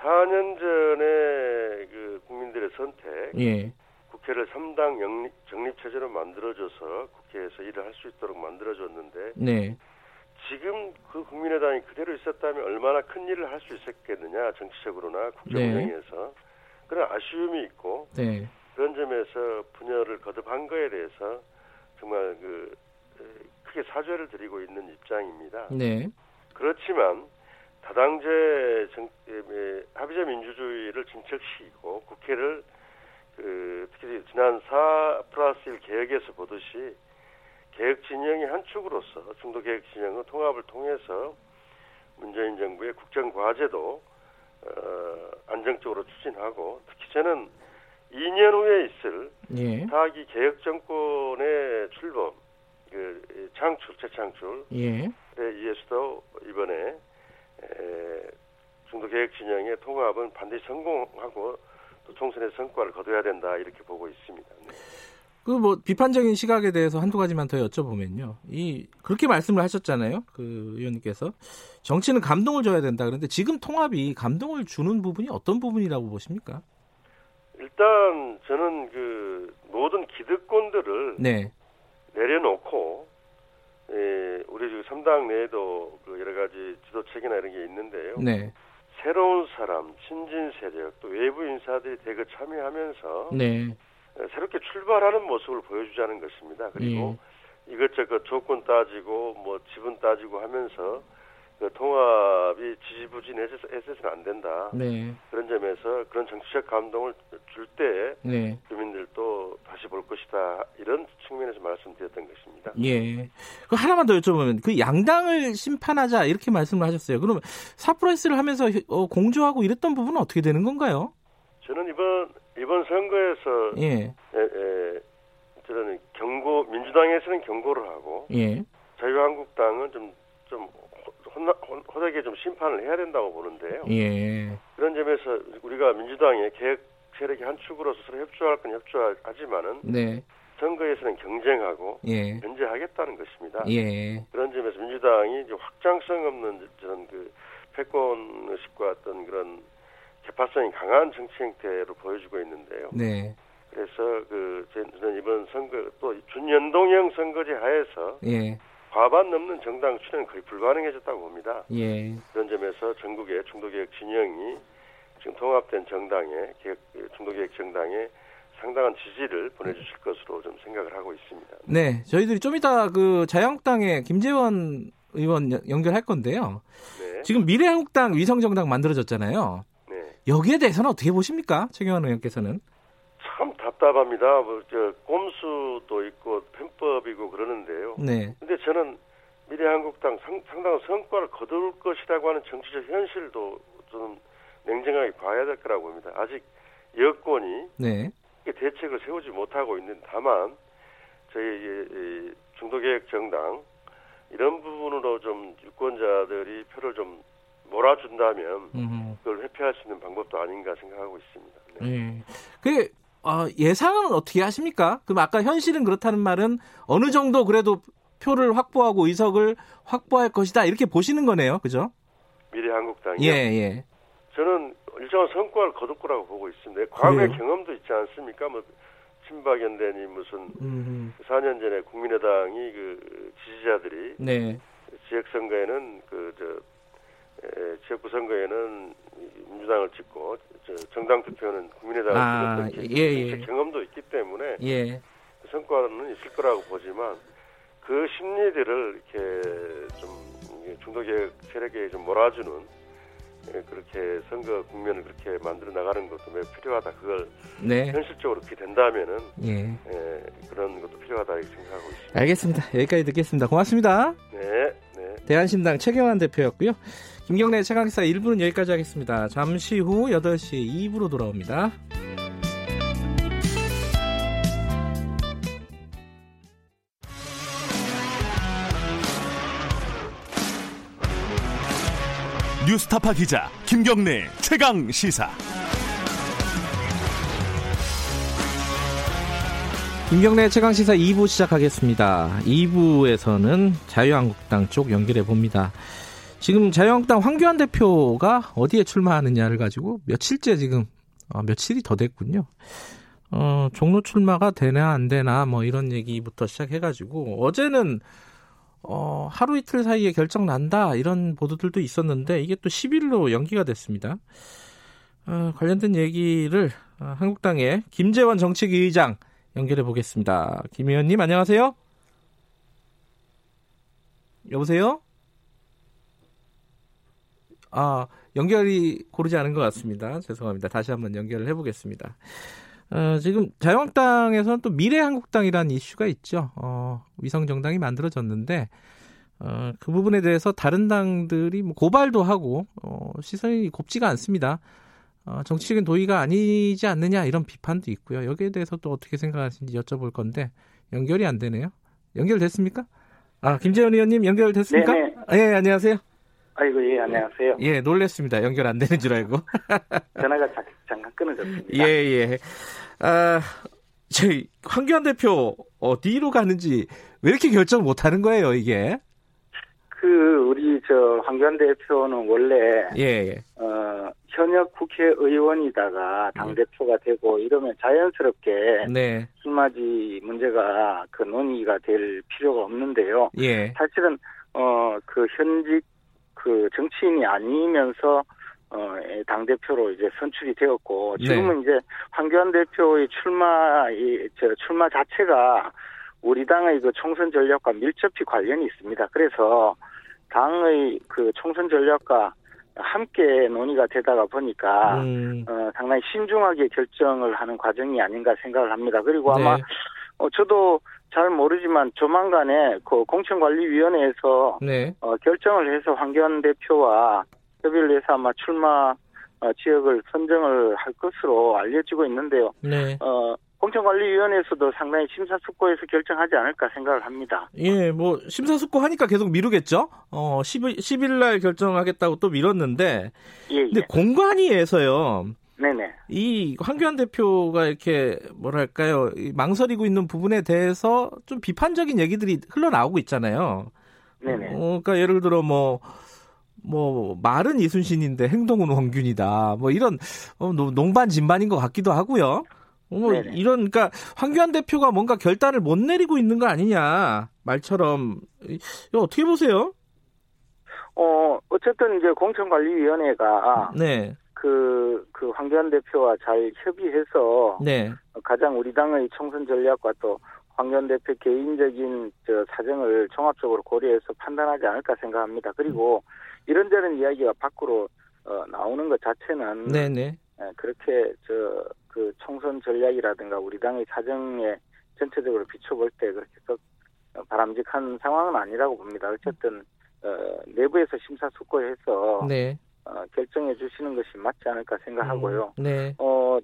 4년 전에 그 국민들의 선택, 예. 국회를 3당 영립, 정립체제로 만들어줘서 국회에서 일을 할 수 있도록 만들어줬는데, 네. 지금 그 국민의당이 그대로 있었다면 얼마나 큰 일을 할 수 있었겠느냐, 정치적으로나 국정운영에서 네. 그런 아쉬움이 있고, 네. 그런 점에서 분열을 거듭한 거에 대해서 정말 그 크게 사죄를 드리고 있는 입장입니다. 네. 그렇지만 다당제 정, 합의제 민주주의를 진척시키고 국회를 그 특히 지난 4 플러스 1 개혁에서 보듯이 개혁 진영의 한 축으로서 중도 개혁 진영의 통합을 통해서 문재인 정부의 국정 과제도 어, 안정적으로 추진하고 특히 저는 2년 후에 있을 예. 사기 개혁 정권의 출범, 그 창출, 재창출. 예. 이에서도 이번에 에, 중도 개혁 진영의 통합은 반드시 성공하고 또 총선의 성과를 거둬야 된다 이렇게 보고 있습니다. 네. 그뭐 비판적인 시각에 대해서 한두 가지만 더 여쭤보면요. 이 그렇게 말씀을 하셨잖아요. 그 의원님께서 정치는 감동을 줘야 된다. 그런데 지금 통합이 감동을 주는 부분이 어떤 부분이라고 보십니까? 일단 저는 그 모든 기득권들을 네. 내려놓고 예, 우리 지금 3당 내에도 그 여러 가지 지도책이나 이런 게 있는데요. 네. 새로운 사람, 친진 세력, 또 외부 인사들이 대거 참여하면서 네. 새롭게 출발하는 모습을 보여주자는 것입니다. 그리고 예. 이것저것 조건 따지고 뭐 지분 따지고 하면서 그 통합이 지지부진해서는 안 된다. 네. 그런 점에서 그런 정치적 감동을 줄 때 네. 주민들도 다시 볼 것이다. 이런 측면에서 말씀드렸던 것입니다. 예. 그 하나만 더 여쭤보면 그 양당을 심판하자 이렇게 말씀을 하셨어요. 그러면 사프라이스를 하면서 어, 공조하고 이랬던 부분은 어떻게 되는 건가요? 저는 이번 이번 선거에서 예. 에, 에, 저는 경고 민주당에서는 경고를 하고 예. 자유한국당은 좀좀 좀 호되게 좀 심판을 해야 된다고 보는데요. 예. 그런 점에서 우리가 민주당의 계획 세력의 한 축으로서 서로 협조할 건 협조하지만은 네. 선거에서는 경쟁하고 예. 견제하겠다는 것입니다. 예. 그런 점에서 민주당이 확장성 없는 저런 그 패권 의식과 어떤 그런 개파성이 강한 정치 행태로 보여주고 있는데요. 네. 그래서 그 저는 이번 선거 또 준연동형 선거제 하에서 예. 과반 넘는 정당 출연 거의 불가능해졌다고 봅니다. 예. 그런 점에서 전국의 중도개혁 진영이 지금 통합된 정당에 개혁, 중도개혁 정당에 상당한 지지를 보내주실 것으로 좀 생각을 하고 있습니다. 네, 저희들이 좀 이따 그 자유한국당의 김재원 의원 연결할 건데요. 네. 지금 미래한국당 위성정당 만들어졌잖아요. 네. 여기에 대해서는 어떻게 보십니까, 최경환 의원께서는? 참 답답합니다. 뭐, 저, 꼼수도 있고, 편법이고 그러는데요. 네. 근데 저는 미래한국당 상, 상당한 성과를 거둘 것이라고 하는 정치적 현실도 좀 냉정하게 봐야 될 거라고 봅니다. 아직 여권이 네. 대책을 세우지 못하고 있는 다만 저희 중도개혁 정당 이런 부분으로 좀 유권자들이 표를 좀 몰아준다면 그걸 회피할 수 있는 방법도 아닌가 생각하고 있습니다. 네. 네. 그 어, 예상은 어떻게 하십니까? 그럼 아까 현실은 그렇다는 말은 어느 정도 그래도 표를 확보하고 의석을 확보할 것이다 이렇게 보시는 거네요, 그죠? 미래한국당이요. 예, 예. 저는 일정한 성과를 거둘 거라고 보고 있습니다. 과거의 그래요? 경험도 있지 않습니까? 뭐 친박연대니 무슨 음 4년 전에 국민의당이 그 지지자들이 네. 지역 선거에는 그저 지역구 선거에는 민주당을 찍고 정당 투표는 국민의당을 아, 찍었던 예, 예. 경험도 있기 때문에 예. 그 성과는 있을 거라고 보지만 그 심리들을 이렇게 좀 중도개혁 세력에 좀 몰아주는 예, 그렇게 선거 국면을 그렇게 만들어 나가는 것도 매우 필요하다. 그걸 네. 현실적으로 그렇게 된다면은 예. 예, 그런 것도 필요하다 이렇게 생각하고 있습니다. 알겠습니다. 여기까지 듣겠습니다. 고맙습니다. 네. 네. 대한신당 최경환 대표였고요. 김경래 최강기사 1부는 여기까지 하겠습니다. 잠시 후 8시 2부로 돌아옵니다. 뉴스타파 기자 김경래 최강 시사. 김경래 최강 시사 2부 시작하겠습니다. 2부에서는 자유한국당 쪽 연결해 봅니다. 지금 자유한국당 황교안 대표가 어디에 출마하느냐를 가지고 며칠째 지금 어, 며칠이 더 됐군요. 어, 종로 출마가 되나 안 되나 뭐 이런 얘기부터 시작해가지고 어제는 어, 하루 이틀 사이에 결정 난다 이런 보도들도 있었는데 이게 또 10일로 연기가 됐습니다. 어, 관련된 얘기를 어, 한국당의 김재원 정책위 의장 연결해 보겠습니다. 김 의원님 안녕하세요. 여보세요? 아 연결이 고르지 않은 것 같습니다. 죄송합니다. 다시 한번 연결을 해보겠습니다. 어, 지금 자유한국당에서는 또 미래한국당이라는 이슈가 있죠. 어, 위성정당이 만들어졌는데 어, 그 부분에 대해서 다른 당들이 뭐 고발도 하고 어, 시선이 곱지가 않습니다. 어, 정치적인 도의가 아니지 않느냐 이런 비판도 있고요. 여기에 대해서 또 어떻게 생각하시는지 여쭤볼 건데 연결이 안 되네요. 연결됐습니까? 아 김재현 의원님 연결됐습니까? 네네. 예 안녕하세요. 아이고 예 안녕하세요. 예 놀랬습니다. 연결 안 되는 줄 알고. 전화가 잠깐 끊어졌습니다. 예 예. 아제 황교안 대표 어디로 가는지 왜 이렇게 결정 못 하는 거예요, 이게? 그 우리 저 황교안 대표는 원래 예, 예. 어 현역 국회의원이다가 당 대표가 되고 이러면 자연스럽게 네. 출마지 문제가 그 논의가 될 필요가 없는데요. 예. 사실은 어 그 현직 그 정치인이 아니면서 어, 당 대표로 이제 선출이 되었고 지금은 네. 이제 황교안 대표의 출마 이저 출마 자체가 우리 당의 그 총선 전략과 밀접히 관련이 있습니다. 그래서 당의 그 총선 전략과 함께 논의가 되다가 보니까 음. 어, 상당히 신중하게 결정을 하는 과정이 아닌가 생각을 합니다. 그리고 아마 네. 어, 저도 잘 모르지만 조만간에 그 공천관리위원회에서 네. 어, 결정을 해서 황교안 대표와 협의를 해서 아마 출마 어, 지역을 선정을 할 것으로 알려지고 있는데요. 네. 어, 공천관리위원회에서도 상당히 심사숙고해서 결정하지 않을까 생각을 합니다. 예, 뭐 심사숙고 하니까 계속 미루겠죠. 어, 10일 10일 날 결정하겠다고 또 미뤘는데. 예, 예. 근데 공관위에서요. 네네. 이 황교안 대표가 이렇게 뭐랄까요 망설이고 있는 부분에 대해서 좀 비판적인 얘기들이 흘러나오고 있잖아요. 네네. 어, 그러니까 예를 들어 뭐뭐 말은 이순신인데 행동은 원균이다. 뭐 이런 어, 농반 진반인 것 같기도 하고요. 뭐 이런 그러니까 황교안 대표가 뭔가 결단을 못 내리고 있는 거 아니냐 말처럼 이거 어떻게 보세요? 어 어쨌든 이제 공천관리위원회가 네. 그, 그 황교안 대표와 잘 협의해서 네. 가장 우리 당의 총선 전략과 또 황교안 대표 개인적인 저 사정을 종합적으로 고려해서 판단하지 않을까 생각합니다. 그리고 이런저런 이야기가 밖으로 어, 나오는 것 자체는 네네. 예, 그렇게 저 그 총선 전략이라든가 우리 당의 사정에 전체적으로 비춰볼 때 그렇게 썩 바람직한 상황은 아니라고 봅니다. 어쨌든 어, 내부에서 심사숙고해서 네. 어, 결정해 주시는 것이 맞지 않을까 생각하고요. 음, 네. 어,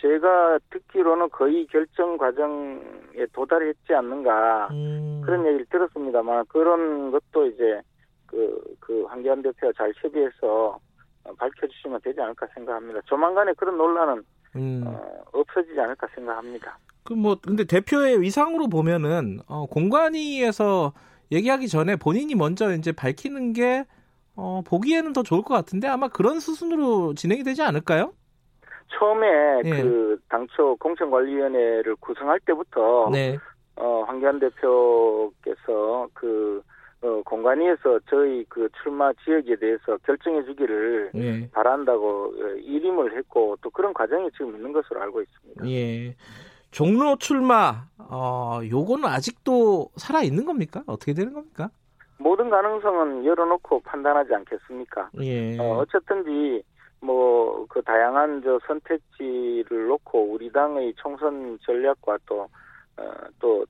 제가 듣기로는 거의 결정 과정에 도달했지 않는가 음. 그런 얘기를 들었습니다만 그런 것도 이제 그, 그 황교안 대표가 잘 협의해서 밝혀주시면 되지 않을까 생각합니다. 조만간에 그런 논란은 음. 어, 없어지지 않을까 생각합니다. 그 뭐 근데 대표의 위상으로 보면은 어, 공관위에서 얘기하기 전에 본인이 먼저 이제 밝히는 게 어, 보기에는 더 좋을 것 같은데 아마 그런 수순으로 진행이 되지 않을까요? 처음에 예. 그 당초 공천관리위원회를 구성할 때부터 네. 어, 황교안 대표께서 그 어, 공관위에서 저희 그 출마 지역에 대해서 결정해 주기를 예. 바란다고 어, 일임을 했고 또 그런 과정이 지금 있는 것으로 알고 있습니다. 예. 종로 출마, 어, 요거는 아직도 살아 있는 겁니까? 어떻게 되는 겁니까? 모든 가능성은 열어놓고 판단하지 않겠습니까? 예. 어, 어쨌든지 뭐 그 다양한 저 선택지를 놓고 우리 당의 총선 전략과 또 어, 또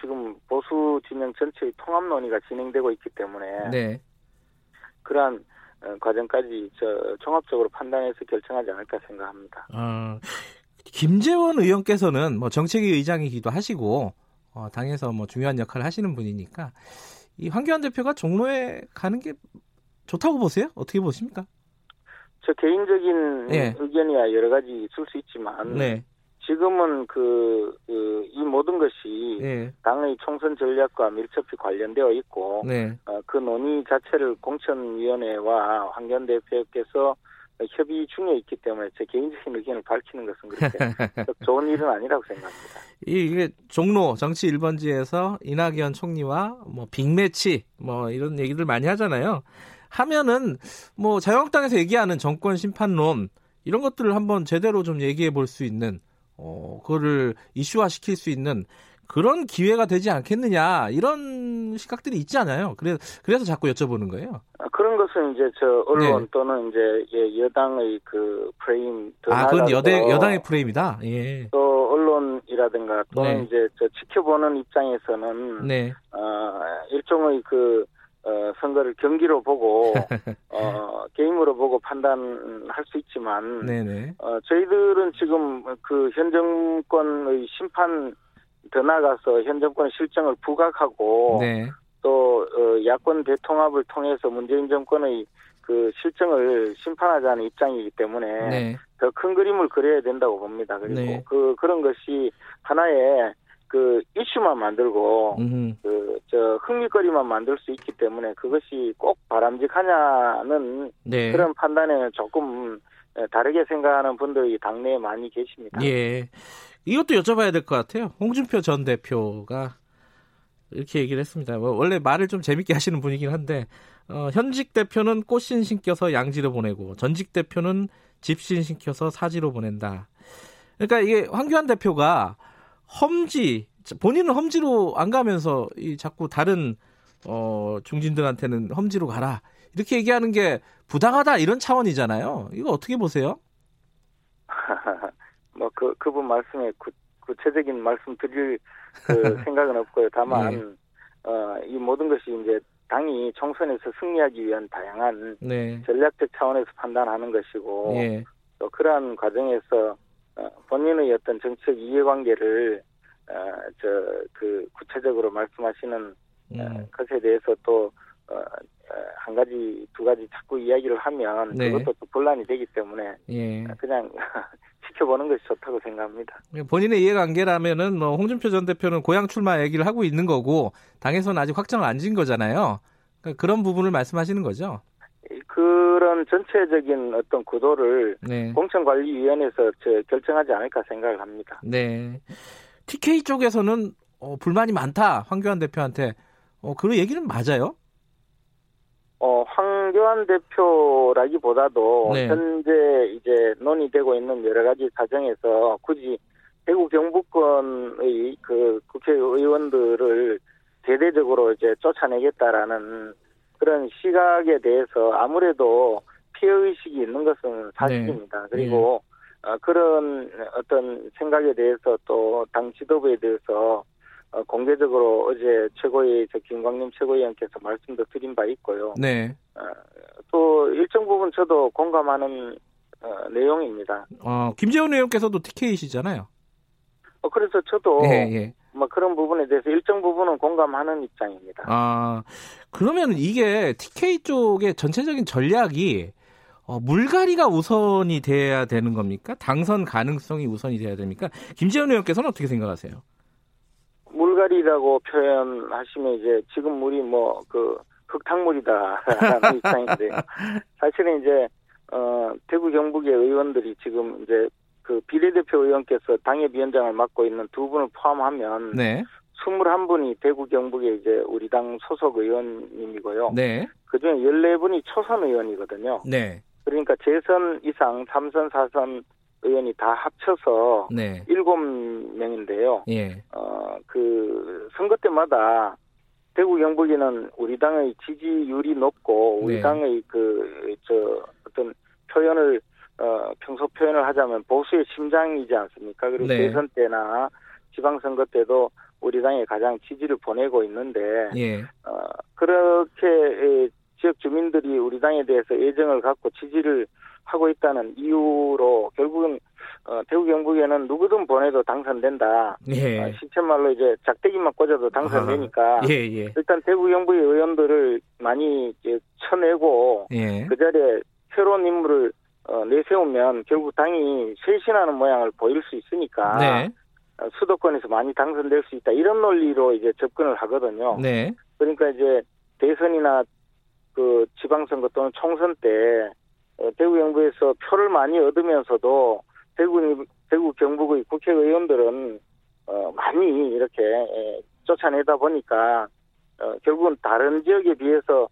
지금 보수 진영 전체의 통합 논의가 진행되고 있기 때문에 네. 그러한 어, 과정까지 저 종합적으로 판단해서 결정하지 않을까 생각합니다. 어, 김재원 의원께서는 뭐 정책위 의장이기도 하시고 어, 당에서 뭐 중요한 역할을 하시는 분이니까 이 황교안 대표가 종로에 가는 게 좋다고 보세요? 어떻게 보십니까? 저 개인적인 네. 의견이야 여러 가지 있을 수 있지만 네. 지금은 그, 그, 이 모든 것이 네. 당의 총선 전략과 밀접히 관련되어 있고 네. 어, 그 논의 자체를 공천위원회와 황교안 대표께서 협의 중에 있기 때문에 제 개인적인 의견을 밝히는 것은 그렇게 좋은 일은 아니라고 생각합니다. 이게 종로 정치 1번지에서 이낙연 총리와 뭐 빅매치 뭐 이런 얘기들 많이 하잖아요. 하면은 뭐 자유한국당에서 얘기하는 정권 심판론 이런 것들을 한번 제대로 좀 얘기해 볼 수 있는 어, 그거를 이슈화 시킬 수 있는 그런 기회가 되지 않겠느냐 이런 시각들이 있잖아요. 그래서 그래서 자꾸 여쭤보는 거예요. 아, 그런 것은 이제 저 언론 네. 또는 이제 예, 여당의 그 프레임 아 그건 여대 여당의 프레임이다. 예. 또 언론이라든가 또는 네. 이제 저 지켜보는 입장에서는 네. 어, 일종의 그 어, 선거를 경기로 보고 어, 게임으로 보고 판단할 수 있지만 네네. 어, 저희들은 지금 그 현 정권의 심판 더 나가서 현 정권 실정을 부각하고 네. 또 어, 야권 대통합을 통해서 문재인 정권의 그 실정을 심판하자는 입장이기 때문에 네. 더큰 그림을 그려야 된다고 봅니다. 그리고 네. 그 그런 것이 하나의 그 이슈만 만들고 그 저 흥미거리만 만들 수 있기 때문에 그것이 꼭 바람직하냐는 네. 그런 판단에는 조금 다르게 생각하는 분들이 당내에 많이 계십니다. 예. 이것도 여쭤봐야 될 것 같아요. 홍준표 전 대표가 이렇게 얘기를 했습니다. 뭐 원래 말을 좀 재밌게 하시는 분이긴 한데 어, 현직 대표는 꽃신 신겨서 양지로 보내고 전직 대표는 집신 신켜서 사지로 보낸다. 그러니까 이게 황교안 대표가 험지 본인은 험지로 안 가면서 이 자꾸 다른 어, 중진들한테는 험지로 가라 이렇게 얘기하는 게 부당하다 이런 차원이잖아요. 이거 어떻게 보세요? 뭐 그 그분 말씀에 구, 구체적인 말씀 드릴 그 생각은 없고요. 다만 네. 어, 이 모든 것이 이제 당이 총선에서 승리하기 위한 다양한 네. 전략적 차원에서 판단하는 것이고 네. 또 그러한 과정에서 어, 본인의 어떤 정책 이해관계를 어, 저그 구체적으로 말씀하시는 어, 음. 것에 대해서 또 어, 한 가지 두 가지 자꾸 이야기를 하면 네. 그것도 또 분란이 되기 때문에 예. 그냥 지켜보는 것이 좋다고 생각합니다. 본인의 이해관계라면은 뭐 홍준표 전 대표는 고향 출마 얘기를 하고 있는 거고 당에서는 아직 확정을 안 지은 거잖아요. 그러니까 그런 부분을 말씀하시는 거죠. 그런 전체적인 어떤 구도를 네. 공천관리위원회에서 결정하지 않을까 생각을 합니다. 네. TK 쪽에서는 어, 불만이 많다 황교안 대표한테 어, 그런 얘기는 맞아요? 어, 황교안 대표라기보다도 네. 현재 이제 논의되고 있는 여러 가지 사정에서 굳이 대구 경북권의 그 국회의원들을 대대적으로 이제 쫓아내겠다라는 그런 시각에 대해서 아무래도 피해의식이 있는 것은 사실입니다. 네. 그리고 네. 어, 그런 어떤 생각에 대해서 또 당 지도부에 대해서 어, 공개적으로 어제 최고위 저 김광림 최고위원께서 말씀도 드린 바 있고요. 네. 어, 또 일정 부분 저도 공감하는 어, 내용입니다. 어, 김재원 의원께서도 TK이시잖아요. 어, 그래서 저도 예, 예. 뭐 그런 부분에 대해서 일정 부분은 공감하는 입장입니다. 아, 그러면 이게 TK 쪽의 전체적인 전략이 어, 물갈이가 우선이 돼야 되는 겁니까? 당선 가능성이 우선이 돼야 됩니까? 김재원 의원께서는 어떻게 생각하세요? 물갈이라고 표현하시면 이제 지금 물이 뭐 그 흙탕물이다라는 입장인데 사실은 이제 어 대구 경북의 의원들이 지금 이제 그 비례대표 의원께서 당협위원장을 맡고 있는 두 분을 포함하면 네. 21분이 대구 경북의 이제 우리 당 소속 의원님이고요. 네. 그중에 14분이 초선 의원이거든요. 네. 그러니까 재선 이상 3선, 4선 의원이 다 합쳐서 네. 7명인데요. 예. 어, 그 선거 때마다 대구 경북에는 우리 당의 지지율이 높고 우리 네. 당의 그 저 어떤 표현을 어 평소 표현을 하자면 보수의 심장이지 않습니까? 그리고 네. 대선 때나 지방선거 때도 우리 당에 가장 지지를 보내고 있는데 예. 어 그렇게 지역 주민들이 우리 당에 대해서 애정을 갖고 지지를 하고 있다는 이유로 결국은 어, 대구 경북에는 누구든 보내도 당선된다. 예. 어, 시체말로 이제 작대기만 꽂아도 당선되니까 예, 예. 일단 대구 경북의 의원들을 많이 이제 쳐내고 예. 그 자리에 새로운 인물을 어, 내세우면 결국 당이 쇄신하는 모양을 보일 수 있으니까 네. 어, 수도권에서 많이 당선될 수 있다 이런 논리로 이제 접근을 하거든요. 네. 그러니까 이제 대선이나 그 지방선거 또는 총선 때 어, 대구 경북에서 표를 많이 얻으면서도 대구 대구 경북의 국회의원들은 어, 많이 이렇게 에, 쫓아내다 보니까 어, 결국은 다른 지역에 비해서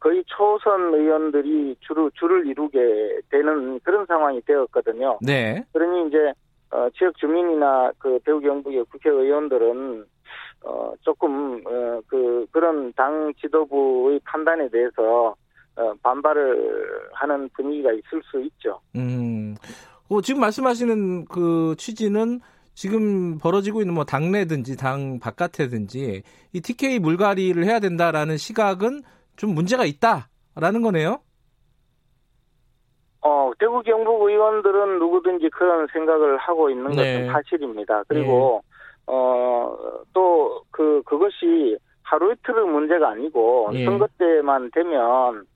거의 초선 의원들이 주로 줄을 이루게 되는 그런 상황이 되었거든요. 네. 그러니 이제 어, 지역 주민이나 그 대구 경북의 국회의원들은 어, 조금 어, 그 그런 당 지도부의 판단에 대해서 어, 반발을 하는 분위기가 있을 수 있죠. 음, 어, 지금 말씀하시는 그 취지는 지금 벌어지고 있는 뭐 당내든지 당 바깥에든지 이 TK 물갈이를 해야 된다라는 시각은 좀 문제가 있다라는 거네요. 어, 대구 경북 의원들은 누구든지 그런 생각을 하고 있는 네. 것은 사실입니다. 그리고 네. 어, 또 그 그것이 하루 이틀의 문제가 아니고 예. 선거 때만 되면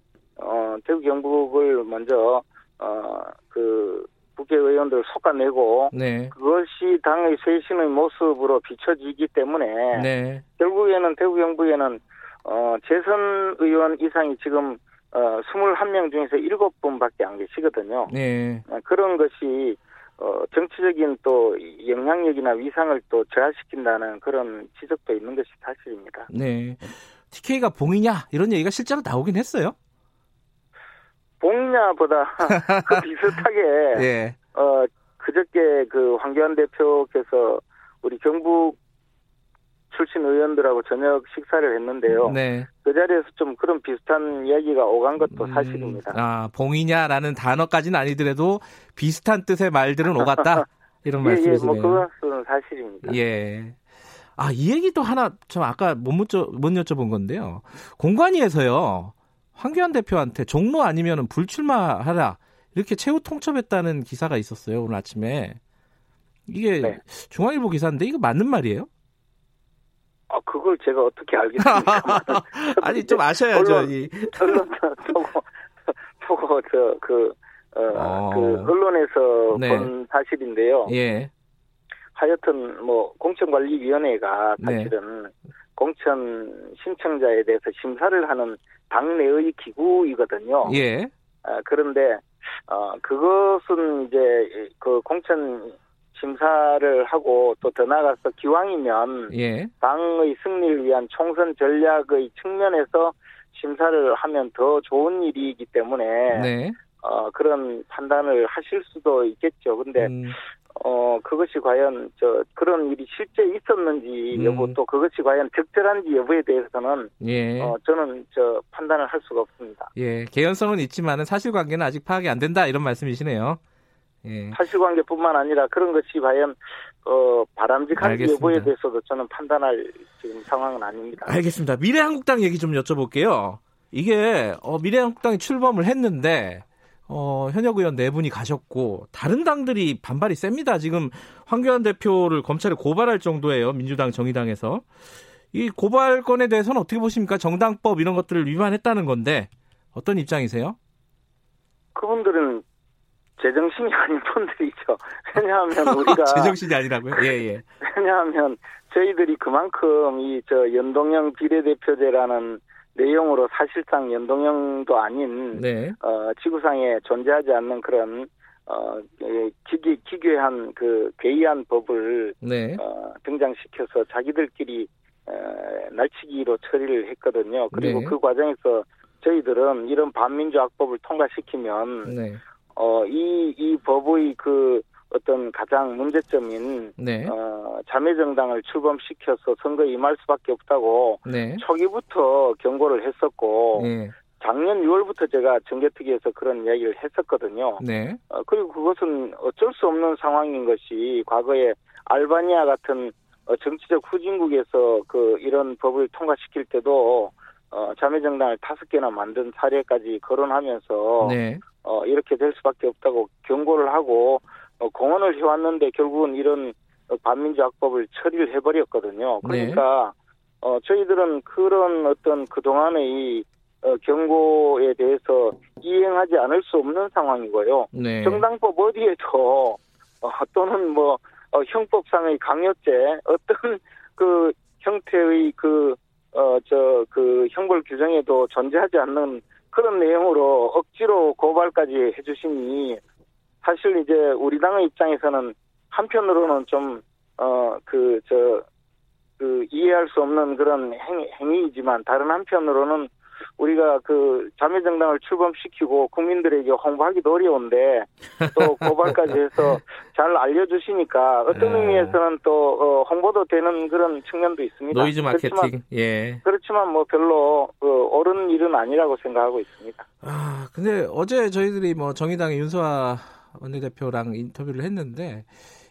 어, 대구 경북을 먼저 어, 그 국회 의원들 솎아내고 네. 그것이 당의 쇄신의 모습으로 비춰지기 때문에 네. 결국에는 대구 경북에는 어, 재선 의원 이상이 지금 어, 21명 중에서 7분밖에 안 계시거든요. 네. 어, 그런 것이 어, 정치적인 또 영향력이나 위상을 또 저하시킨다는 그런 지적도 있는 것이 사실입니다. 네. TK가 봉이냐 이런 얘기가 실제로 나오긴 했어요. 봉냐보다 그 비슷하게 예. 어 그저께 그 황교안 대표께서 우리 경북 출신 의원들하고 저녁 식사를 했는데요. 네. 그 자리에서 좀 그런 비슷한 이야기가 오간 것도 음, 사실입니다. 아, 봉이냐라는 단어까지는 아니더라도 비슷한 뜻의 말들은 오갔다. 이런 예, 말씀이시네요. 예, 뭐 그것은 사실입니다. 예. 아, 이 얘기도 하나 좀 아까 못, 묻죠, 못 여쭤본 건데요. 공관위에서요. 황교안 대표한테 종로 아니면 불출마하라 이렇게 최후 통첩했다는 기사가 있었어요 오늘 아침에 이게 네. 중앙일보 기사인데 이거 맞는 말이에요? 아 그걸 제가 어떻게 알겠습니까? 아니 좀 아셔야죠. 언론, 언론 보고 보고 저 그 어, 어. 그 언론에서 네. 본 사실인데요. 예. 하여튼 뭐 공천관리위원회가 네. 사실은 네. 공천 신청자에 대해서 심사를 하는 당내의 기구이거든요. 예. 아, 그런데 어 그것은 이제 그 공천 심사를 하고 또 더 나아가서 기왕이면 예. 당의 승리를 위한 총선 전략의 측면에서 심사를 하면 더 좋은 일이기 때문에 네. 어, 그런 판단을 하실 수도 있겠죠. 근데 음. 어 그것이 과연 저 그런 일이 실제 있었는지 음. 여부 또 그것이 과연 적절한지 여부에 대해서는 예. 어 저는 저 판단을 할 수가 없습니다. 예, 개연성은 있지만은 사실관계는 아직 파악이 안 된다 이런 말씀이시네요. 예. 사실관계뿐만 아니라 그런 것이 과연 어 바람직한지 여부에 대해서도 저는 판단할 지금 상황은 아닙니다. 알겠습니다. 미래한국당 얘기 좀 여쭤볼게요. 이게 어, 미래한국당이 출범을 했는데 어, 현역 의원 네 분이 가셨고 다른 당들이 반발이 셉니다. 지금 황교안 대표를 검찰에 고발할 정도예요. 민주당, 정의당에서 이 고발 건에 대해서는 어떻게 보십니까? 정당법 이런 것들을 위반했다는 건데 어떤 입장이세요? 그분들은 제정신이 아닌 분들이죠. 왜냐하면 우리가 제정신이 아니라고요? 예, 예. 왜냐하면 저희들이 그만큼 이 저 연동형 비례대표제라는 내용으로 사실상 연동형도 아닌 네. 어, 지구상에 존재하지 않는 그런 어, 기기, 기괴한 그 괴이한 법을 네. 어, 등장시켜서 자기들끼리 어, 날치기로 처리를 했거든요. 그리고 네. 그 과정에서 저희들은 이런 반민주 악법을 통과시키면 네. 어, 이, 이 법의 그 어떤 가장 문제점인 네. 어, 자매정당을 출범시켜서 선거에 임할 수밖에 없다고 네. 초기부터 경고를 했었고 네. 작년 6월부터 제가 정개특위에서 그런 이야기를 했었거든요. 네. 어, 그리고 그것은 어쩔 수 없는 상황인 것이 과거에 알바니아 같은 어, 정치적 후진국에서 그 이런 법을 통과시킬 때도 어, 자매정당을 다섯 개나 만든 사례까지 거론하면서 네. 어, 이렇게 될 수밖에 없다고 경고를 하고 어, 공헌을 해왔는데 결국은 이런 반민주 악법을 처리를 해버렸거든요. 네. 그러니까 네. 어, 저희들은 그런 어떤 그동안의 어, 경고에 대해서 이행하지 않을 수 없는 상황이고요. 네. 정당법 어디에도 어, 또는 뭐 어, 형법상의 강요죄 어떤 그 형태의 그 어, 저, 그, 형벌 규정에도 존재하지 않는 그런 내용으로 억지로 고발까지 해주시니 사실 이제 우리 당의 입장에서는 한편으로는 좀 어 그 저 그 이해할 수 없는 그런 행, 행위이지만 다른 한편으로는 우리가 그 자매정당을 출범시키고 국민들에게 홍보하기도 어려운데 또 고발까지 해서 잘 알려주시니까 어떤 네. 의미에서는 또 어, 홍보도 되는 그런 측면도 있습니다. 노이즈 마케팅. 그렇지만, 예. 그렇지만 뭐 별로 그 옳은 일은 아니라고 생각하고 있습니다. 아 근데 어제 저희들이 뭐 정의당의 윤소하 원내대표랑 인터뷰를 했는데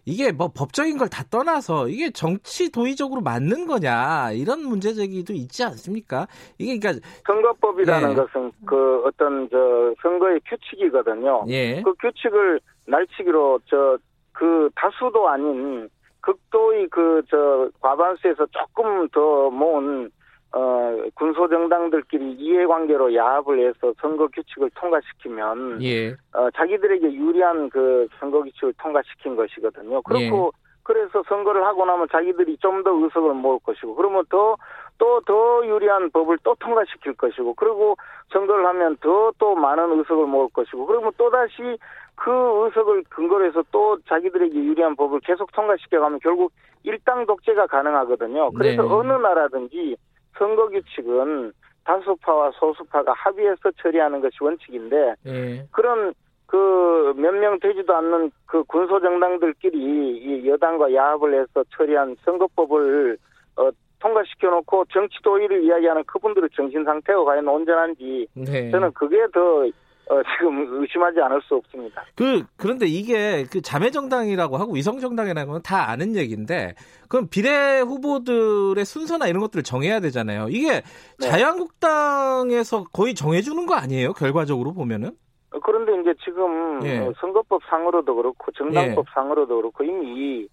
이게 뭐 법적인 걸 다 떠나서 이게 정치 도의적으로 맞는 거냐 이런 문제 제기도 있지 않습니까? 이게 그러니까 선거법이라는 예. 것은 그 어떤 저 선거의 규칙이거든요. 예. 그 규칙을 날치기로 저 그 다수도 아닌 극도의 그 저 과반수에서 조금 더 모은 어, 군소정당들끼리 이해관계로 야합을 해서 선거 규칙을 통과시키면 예. 어, 자기들에게 유리한 그 선거 규칙을 통과시킨 것이거든요. 그렇고 예. 그래서 선거를 하고 나면 자기들이 좀 더 의석을 모을 것이고 그러면 더 또 더 유리한 법을 또 통과시킬 것이고 그리고 선거를 하면 더 또 많은 의석을 모을 것이고 그러면 또 다시 그 의석을 근거로 해서 또 자기들에게 유리한 법을 계속 통과시켜가면 결국 일당 독재가 가능하거든요. 그래서 네. 어느 나라든지 선거 규칙은 다수파와 소수파가 합의해서 처리하는 것이 원칙인데 네. 그런 그 몇 명 되지도 않는 그 군소 정당들끼리 이 여당과 야합을 해서 처리한 선거법을 어, 통과시켜 놓고 정치 도의를 이야기하는 그분들의 정신 상태가 과연 온전한지 네. 저는 그게 더 어, 지금 의심하지 않을 수 없습니다. 그 그런데 이게 그 자매 정당이라고 하고 위성 정당이라는 건다 아는 얘기인데 그럼 비례 후보들의 순서나 이런 것들을 정해야 되잖아요. 이게 네. 자유한국당에서 거의 정해주는 거 아니에요? 결과적으로 보면은? 어, 그런데 이제 지금 예. 어, 선거법 상으로도 그렇고 정당법 예. 상으로도 그렇고 이미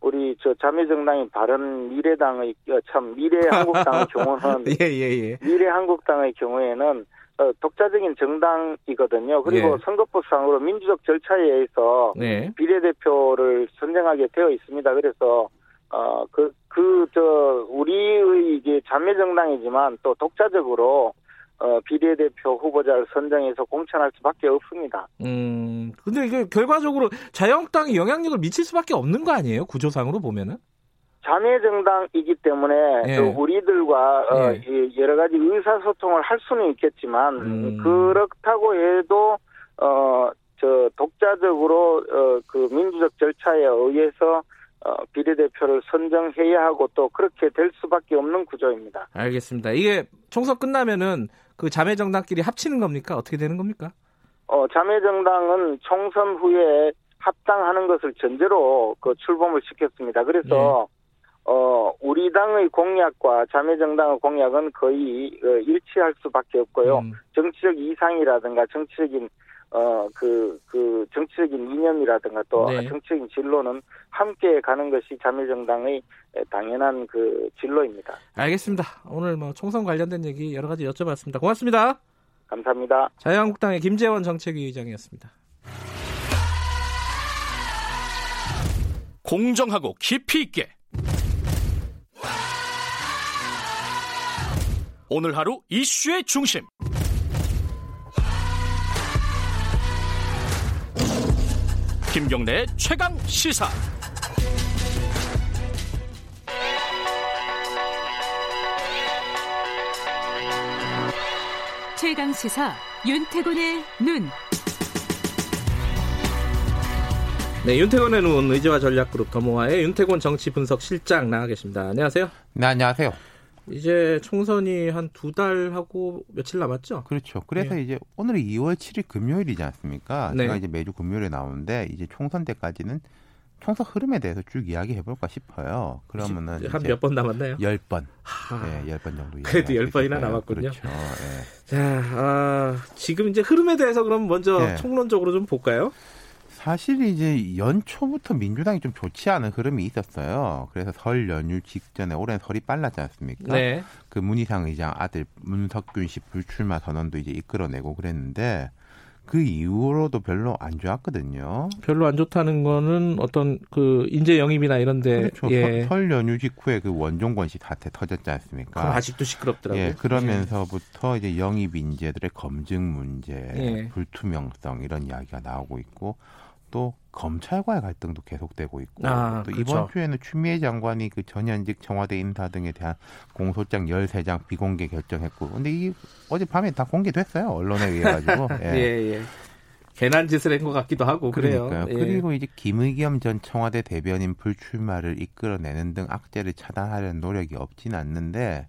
우리 저 자매 정당인 바른 미래당의 어, 참 미래 한국당의 경우는 예, 예, 예. 미래 한국당의 경우에는 어, 독자적인 정당이거든요. 그리고 예. 선거법상으로 민주적 절차에 의해서 네. 비례대표를 선정하게 되어 있습니다. 그래서 어 그 그 저 우리의 이제 자매 정당이지만 또 독자적으로 어 비례대표 후보자를 선정해서 공천할 수밖에 없습니다. 음. 근데 이게 결과적으로 자유한국당이 영향력을 미칠 수밖에 없는 거 아니에요? 구조상으로 보면은? 자매 정당이기 때문에 예. 우리들과 어, 예. 여러 가지 의사소통을 할 수는 있겠지만 음. 그렇다고 해도 어 저 독자적으로 어 그 민주적 절차에 의해서 어, 비례대표를 선정해야 하고 또 그렇게 될 수밖에 없는 구조입니다. 알겠습니다. 이게 총선 끝나면은 그 자매 정당끼리 합치는 겁니까? 어떻게 되는 겁니까? 어, 자매 정당은 총선 후에 합당하는 것을 전제로 그 출범을 시켰습니다. 그래서 네. 어, 우리 당의 공약과 자매정당의 공약은 거의 어, 일치할 수밖에 없고요. 음. 정치적 이상이라든가 정치적인 어, 그, 그, 정치적인 이념이라든가 또 네. 정치적인 진로는 함께 가는 것이 자매정당의 당연한 그 진로입니다. 알겠습니다. 오늘 뭐 총선 관련된 얘기 여러 가지 여쭤봤습니다. 고맙습니다. 감사합니다. 자유한국당의 김재원 정책위 의장이었습니다. 공정하고 깊이 있게 오늘 하루 이슈의 중심. 김경래 최강 시사. 최강 시사 윤태곤의 눈. 네, 윤태곤의 눈 의지와 전략그룹 더모아의 윤태곤 정치 분석 실장 나와 계십니다. 안녕하세요. 네, 안녕하세요. 이제 총선이 한 두 달 하고 며칠 남았죠? 그렇죠. 그래서 네. 이제 오늘이 2월 7일 금요일이지 않습니까? 네. 제가 이제 매주 금요일에 나오는데 이제 총선 때까지는 총선 흐름에 대해서 쭉 이야기해 볼까 싶어요. 그러면은 한 몇 번 남았나요? 10번. 네, 10번 정도. 그래도 10번이나 남았군요. 그렇죠. 네. 자, 아, 지금 이제 흐름에 대해서 그럼 먼저 네. 총론적으로 좀 볼까요? 사실 이제 연초부터 민주당이 좀 좋지 않은 흐름이 있었어요. 그래서 설 연휴 직전에 올해 설이 빨랐지 않습니까? 네. 그 문희상 의장 아들 문석균 씨 불출마 선언도 이제 이끌어내고 그랬는데 그 이후로도 별로 안 좋았거든요. 별로 안 좋다는 거는 어떤 그 인재 영입이나 이런데 그렇죠. 예. 설 연휴 직후에 그 원종권 씨 사태 터졌지 않습니까? 아직도 시끄럽더라고요. 예, 그러면서부터 이제 영입 인재들의 검증 문제, 예. 불투명성 이런 이야기가 나오고 있고 또 검찰과의 갈등도 계속되고 있고 아, 또 그렇죠. 이번 주에는 추미애 장관이 그 전현직 청와대 인사 등에 대한 공소장 13장 비공개 결정했고 근데 이 어젯밤에 다 공개됐어요 언론에 의해 가지고 예. 예, 예. 괜한 짓을 한 것 같기도 하고 그러니까요. 그래요. 예. 그리고 이제 김의겸 전 청와대 대변인 불출마를 이끌어내는 등 악재를 차단하려는 노력이 없지는 않는데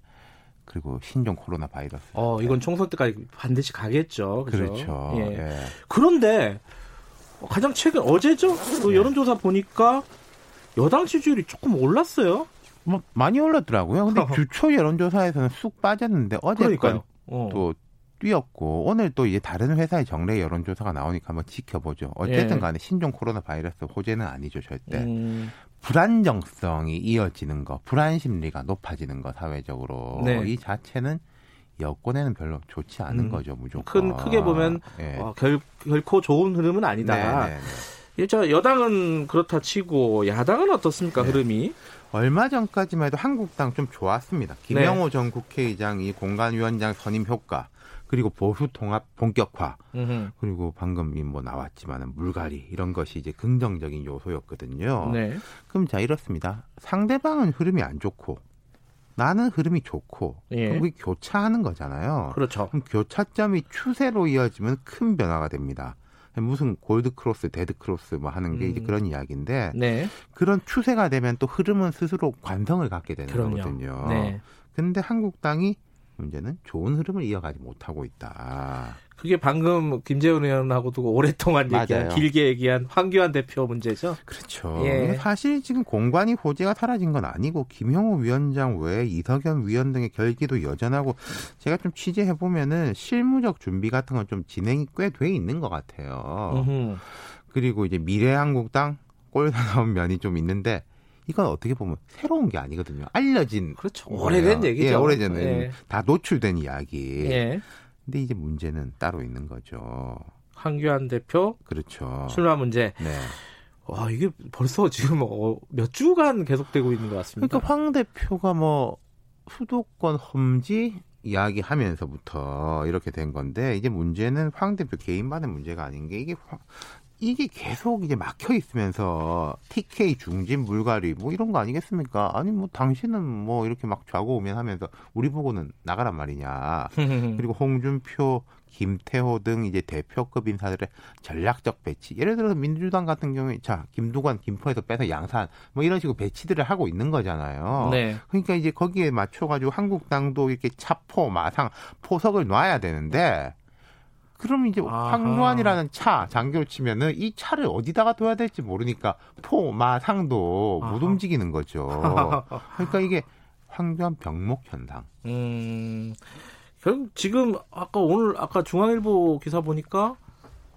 그리고 신종 코로나 바이러스. 어, 이건 총선 때까지 반드시 가겠죠. 그죠? 그렇죠. 예. 예. 그런데 가장 최근 어제죠? 그 네. 여론조사 보니까 여당 지지율이 조금 올랐어요. 뭐 많이 올랐더라고요. 근데 주초 여론조사에서는 쑥 빠졌는데 어제 건또 어. 뛰었고 오늘 또 이제 다른 회사의 정례 여론조사가 나오니까 한번 지켜보죠. 어쨌든 예. 간에 신종 코로나 바이러스 호재는 아니죠 절대. 음. 불안정성이 이어지는 거, 불안 심리가 높아지는 거 사회적으로 네. 이 자체는 여권에는 별로 좋지 않은 음. 거죠 무조건. 큰 크게 보면 네. 어, 결, 결코 좋은 흐름은 아니다. 네, 네, 네. 일자 여당은 그렇다 치고 야당은 어떻습니까 네. 흐름이? 얼마 전까지만 해도 한국당 좀 좋았습니다. 김영호 네. 전 국회의장이 공간위원장 선임 효과 그리고 보수 통합 본격화 으흠. 그리고 방금 뭐 나왔지만은 물갈이 이런 것이 이제 긍정적인 요소였거든요. 네. 그럼 자 이렇습니다. 상대방은 흐름이 안 좋고 나는 흐름이 좋고 예. 그게 교차하는 거잖아요. 그렇죠. 그럼 교차점이 추세로 이어지면 큰 변화가 됩니다. 무슨 골드 크로스, 데드 크로스 뭐 하는 게 음. 이제 그런 이야기인데 네. 그런 추세가 되면 또 흐름은 스스로 관성을 갖게 되는 그럼요. 거거든요. 네. 근데 한국당이 문제는 좋은 흐름을 이어가지 못하고 있다. 그게 방금 김재원 의원하고도 오랫동안 얘기한 길게 얘기한 황교안 대표 문제죠. 그렇죠. 예. 사실 지금 공관위 호재가 사라진 건 아니고 김형오 위원장 외에 이석연 위원 등의 결기도 여전하고 제가 좀 취재해 보면은 실무적 준비 같은 건 좀 진행이 꽤 돼 있는 것 같아요. 으흠. 그리고 이제 미래한국당 꼴 나온 면이 좀 있는데 이건 어떻게 보면 새로운 게 아니거든요. 알려진 그렇죠. 오래된 얘기죠. 예, 오래전 예. 다 노출된 이야기. 예. 근데 이제 문제는 따로 있는 거죠. 황교안 대표 그렇죠. 출마 문제. 네. 와 이게 벌써 지금 어, 몇 주간 계속되고 있는 것 같습니다. 그러니까 황 대표가 뭐 수도권 험지 이야기하면서부터 이렇게 된 건데 이제 문제는 황 대표 개인만의 문제가 아닌 게 이게 이게 계속 이제 막혀 있으면서 TK 중진 물갈이 뭐 이런 거 아니겠습니까? 아니 뭐 당신은 뭐 이렇게 막 좌고우면 하면서 우리 보고는 나가란 말이냐. 그리고 홍준표, 김태호 등 이제 대표급 인사들의 전략적 배치. 예를 들어서 민주당 같은 경우에 자 김두관, 김포에서 빼서 양산 뭐 이런 식으로 배치들을 하고 있는 거잖아요. 네. 그러니까 이제 거기에 맞춰가지고 한국당도 이렇게 차포, 마상, 포석을 놔야 되는데 그럼 이제 황교안이라는 차 장교를 치면은 이 차를 어디다가 둬야 될지 모르니까 포, 마, 상도 아하. 못 움직이는 거죠. 그러니까 이게 황교안 병목 현상. 음, 결국 지금 아까 오늘 아까 중앙일보 기사 보니까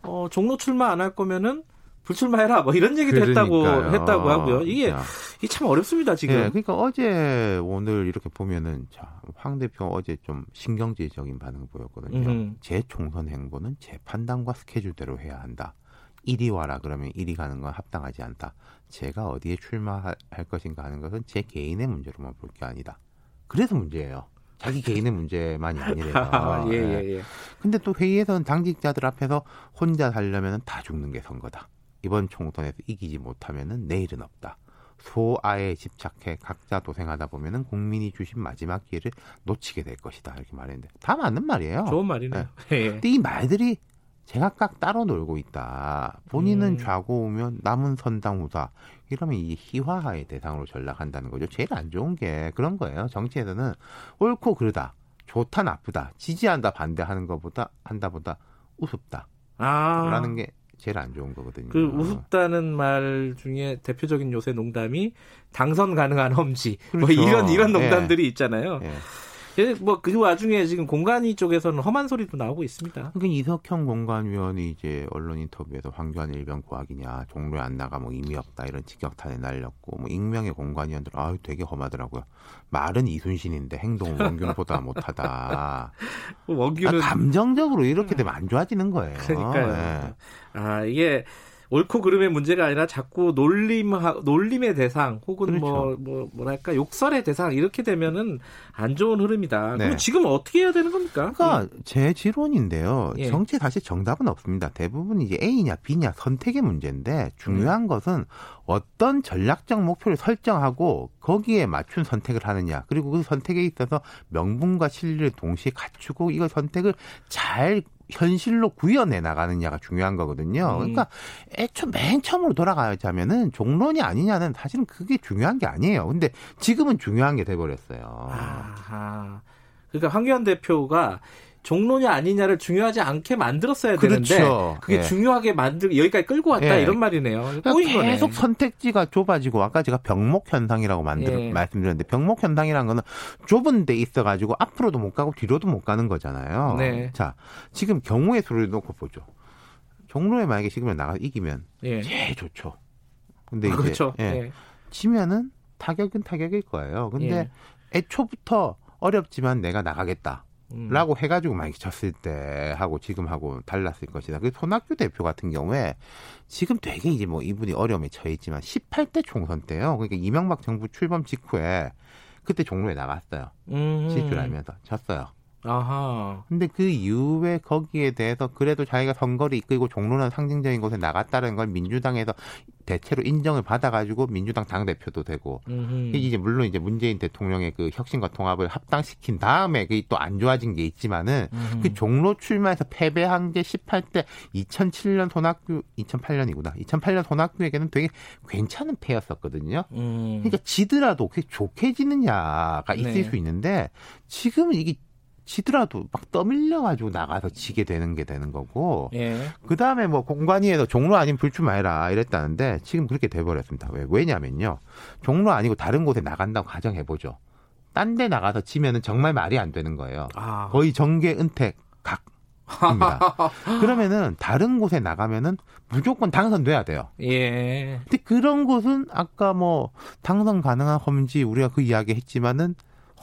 어, 종로 출마 안 할 거면은 불출마해라 뭐 이런 얘기도 그러니까요. 했다고 했다고 하고요. 이게 자. 이게 참 어렵습니다 지금. 네, 그러니까 어제 오늘 이렇게 보면은 자, 황 대표 어제 좀 신경질적인 반응을 보였거든요. 음. 재총선 행보는 재 판단과 스케줄대로 해야 한다. 이리 와라 그러면 이리 가는 건 합당하지 않다. 제가 어디에 출마할 것인가 하는 것은 제 개인의 문제로만 볼 게 아니다. 그래서 문제예요. 자기 개인의 문제만이 아니래요. 예, 예, 예. 근데 또 회의에서는 당직자들 앞에서 혼자 살려면 다 죽는 게 선거다. 이번 총선에서 이기지 못하면은 내일은 없다. 소아에 집착해 각자 도생하다 보면은 국민이 주신 마지막 기회를 놓치게 될 것이다. 이렇게 말했는데 다 맞는 말이에요. 좋은 말이네요. 네. 예. 근데 이 말들이 제각각 따로 놀고 있다. 본인은 음. 좌고우면 남은 선당후사. 이러면 이 희화화의 대상으로 전락한다는 거죠. 제일 안 좋은 게 그런 거예요. 정치에서는 옳고 그르다, 좋다 나쁘다, 지지한다 반대하는 것보다 한다보다 우습다. 아. 라는 게 제일 안 좋은 거거든요. 그 우습다는 말 중에 대표적인 요새 농담이 당선 가능한 험지 뭐 그렇죠. 뭐 이런 이런 농담들이 예. 있잖아요. 예. 예, 뭐그 와중에 지금 공간위 쪽에서는 험한 소리도 나오고 있습니다. 그러니까 이석형 공간위원이 이제 언론 인터뷰에서 황교안 일병 고학이냐 종로에 안 나가 뭐 의미 없다 이런 직격탄에 날렸고 뭐 익명의 공간위원들 아유 되게 험하더라고요. 말은 이순신인데 행동은 원균보다 못하다. 원균은 아, 감정적으로 이렇게 되면 안 좋아지는 거예요. 그러니까요. 네. 아 이게 옳고 그름의 문제가 아니라 자꾸 놀림 놀림의 대상 혹은 뭐, 그렇죠. 뭐, 뭐 뭐랄까 욕설의 대상 이렇게 되면은 안 좋은 흐름이다. 네. 그럼 지금 어떻게 해야 되는 겁니까? 그러니까 예. 제 지론인데요. 예. 정치 사실 정답은 없습니다. 대부분 이제 A냐 B냐 선택의 문제인데 중요한 음. 것은 어떤 전략적 목표를 설정하고 거기에 맞춘 선택을 하느냐 그리고 그 선택에 있어서 명분과 실리를 동시에 갖추고 이거 선택을 잘 현실로 구현해 나가느냐가 중요한 거거든요. 음. 그러니까 애초 맨 처음으로 돌아가자면은 종론이 아니냐는 사실은 그게 중요한 게 아니에요. 근데 지금은 중요한 게 돼버렸어요. 아하. 그러니까 황교안 대표가 종로냐 아니냐를 중요하지 않게 만들었어야 그렇죠. 되는데 그게 예. 중요하게 만들 여기까지 끌고 왔다 예. 이런 말이네요. 그러니까 계속 거네. 선택지가 좁아지고 아까 제가 병목 현상이라고 만들 예. 말씀드렸는데 병목 현상이라는 거는 좁은 데 있어 가지고 앞으로도 못 가고 뒤로도 못 가는 거잖아요. 네. 자, 지금 경우의 수를 놓고 보죠. 종로에 만약에 지금 나가 이기면 예. 제일 좋죠. 근데 이제 그렇죠. 예. 예. 지면은 타격은 타격일 거예요. 근데 예. 애초부터 어렵지만 내가 나가겠다. 음. 라고 해가지고 만약에 졌을 때 하고 지금 하고 달랐을 것이다. 그 손학규 대표 같은 경우에 지금 되게 이제 뭐 이분이 어려움에 처해있지만 18대 총선 때요. 그러니까 이명박 정부 출범 직후에 그때 종로에 나갔어요. 음. 실주하면서 졌어요. 아하. 근데 그 이후에 거기에 대해서 그래도 자기가 선거를 이끌고 종로는 상징적인 곳에 나갔다는 걸 민주당에서 대체로 인정을 받아가지고 민주당 당 대표도 되고 음흠. 이제 물론 이제 문재인 대통령의 그 혁신과 통합을 합당시킨 다음에 그게 또 안 좋아진 게 있지만은 음흠. 그 종로 출마에서 패배한 게 18대 2007년 손학규 2008년이구나 2008년 손학규에게는 되게 괜찮은 패였었거든요. 음. 그러니까 지더라도 그게 좋게 지느냐가 있을 네. 수 있는데 지금은 이게 지더라도 막 떠밀려가지고 나가서 지게 되는 게 되는 거고. 예. 그 다음에 뭐 공관위에서 종로 아닌 불출 마해라 이랬다는데 지금 그렇게 돼버렸습니다. 왜? 왜냐면요. 종로 아니고 다른 곳에 나간다고 가정해보죠. 딴 데 나가서 지면은 정말 말이 안 되는 거예요. 아. 거의 정계 은퇴 각. 입니다. 그러면은 다른 곳에 나가면은 무조건 당선돼야 돼요. 예. 근데 그런 곳은 아까 뭐 당선 가능한 험지 우리가 그 이야기 했지만은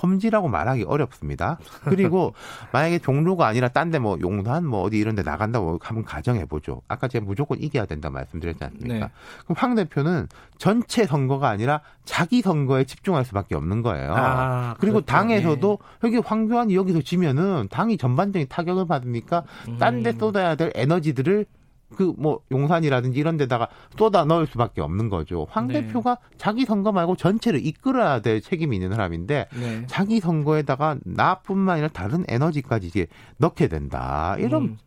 험지라고 말하기 어렵습니다. 그리고 만약에 종로가 아니라 딴 데 뭐 용산 뭐 어디 이런 데 나간다고 한번 가정해 보죠. 아까 제가 무조건 이겨야 된다 말씀드렸지 않습니까? 네. 그럼 황 대표는 전체 선거가 아니라 자기 선거에 집중할 수밖에 없는 거예요. 아, 그리고 그렇죠. 당에서도 네. 여기 황교안이 여기서 지면은 당이 전반적인 타격을 받으니까 딴데 음. 쏟아야 될 에너지들을 그 뭐 용산이라든지 이런 데다가 쏟아 넣을 수밖에 없는 거죠. 황 네. 대표가 자기 선거 말고 전체를 이끌어야 될 책임이 있는 사람인데 네. 자기 선거에다가 나뿐만 아니라 다른 에너지까지 이제 넣게 된다. 이런 음.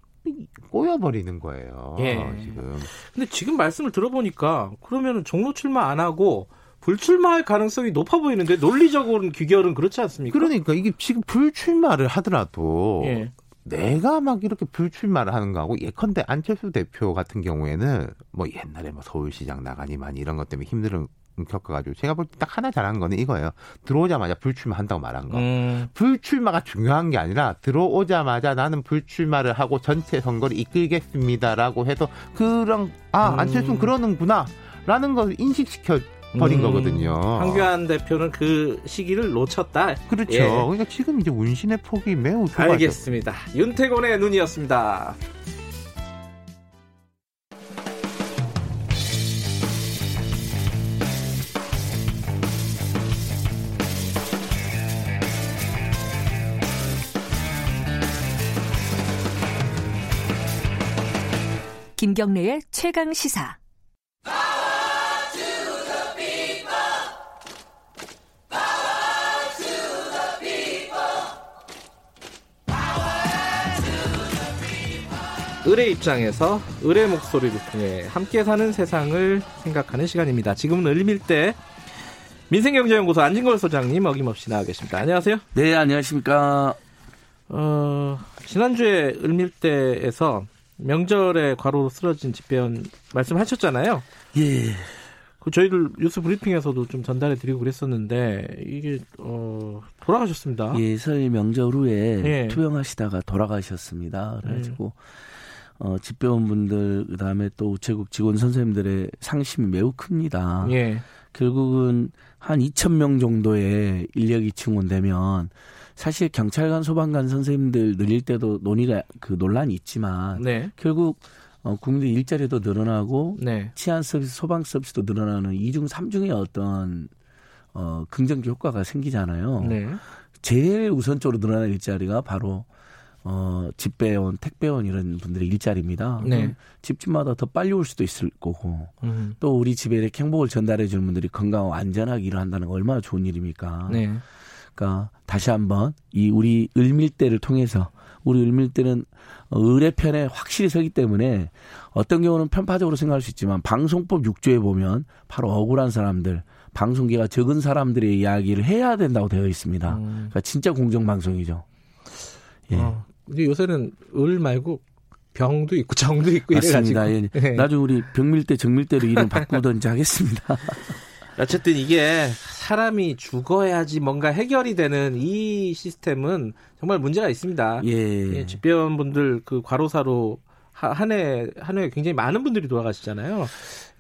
꼬여버리는 거예요. 예. 지금. 근데 지금 말씀을 들어보니까 그러면은 종로 출마 안 하고 불출마할 가능성이 높아 보이는데 논리적으로는 귀결은 그렇지 않습니까? 그러니까 이게 지금 불출마를 하더라도 예. 내가 막 이렇게 불출마를 하는 거하고 예컨대 안철수 대표 같은 경우에는 뭐 옛날에 뭐 서울시장 나가니만 이런 것 때문에 힘든 겪어가지고 제가 볼 때 딱 하나 잘한 거는 이거예요. 들어오자마자 불출마 한다고 말한 거. 음. 불출마가 중요한 게 아니라 들어오자마자 나는 불출마를 하고 전체 선거를 이끌겠습니다라고 해서 그런 아 음. 안철수는 그러는구나. 라는 걸 인식시켜 버린 음, 거거든요. 황교안 대표는 그 시기를 놓쳤다. 그렇죠. 예. 그러니까 지금 이제 운신의 폭이 매우 좁아져. 알겠습니다. 윤태곤의 눈이었습니다. 김경래의 최강 시사. 을의 입장에서 을의 목소리를 통해 함께 사는 세상을 생각하는 시간입니다. 지금은 을밀대 민생경제연구소 안진걸 소장님 어김없이 나와 계십니다. 안녕하세요. 네, 안녕하십니까. 어, 지난주에 을밀대에서 명절에 과로로 쓰러진 집배원 말씀하셨잖아요. 예. 그 저희들 뉴스 브리핑에서도 좀 전달해 드리고 그랬었는데 이게 어 돌아가셨습니다. 예, 설 명절 후에 예. 투병하시다가 돌아가셨습니다. 그래가지고 음. 어, 집배원분들 그다음에 또 우체국 직원 선생님들의 상심이 매우 큽니다. 예. 결국은 한 2천 명 정도의 인력이 증원되면 사실 경찰관, 소방관 선생님들 늘릴 때도 논의가 그 논란이 있지만 네. 결국 어, 국민들 일자리도 늘어나고 네. 치안 서비스, 소방 서비스도 늘어나는 이중 삼중의 어떤 어, 긍정적 효과가 생기잖아요. 네. 제일 우선적으로 늘어나는 일자리가 바로 어, 집배원, 택배원 이런 분들의 일자리입니다. 네. 집집마다 더 빨리 올 수도 있을 거고 음. 또 우리 집에 이렇게 행복을 전달해 주는 분들이 건강하고 안전하게 일을 한다는 건 얼마나 좋은 일입니까? 네. 그러니까 다시 한번 이 우리 을밀대를 통해서 우리 을밀대는 을의 편에 확실히 서기 때문에 어떤 경우는 편파적으로 생각할 수 있지만 방송법 6조에 보면 바로 억울한 사람들 방송계가 적은 사람들의 이야기를 해야 된다고 되어 있습니다. 음. 그러니까 진짜 공정방송이죠. 예. 어, 요새는 을 말고 병도 있고 정도 있고 맞습니다. 예. 네. 나중에 우리 병밀대 정밀대로 이름 바꾸든지 하겠습니다. 어쨌든 이게 사람이 죽어야지 뭔가 해결이 되는 이 시스템은 정말 문제가 있습니다. 예. 예 집배원분들 그 과로사로 한 해, 한해 굉장히 많은 분들이 돌아가시잖아요.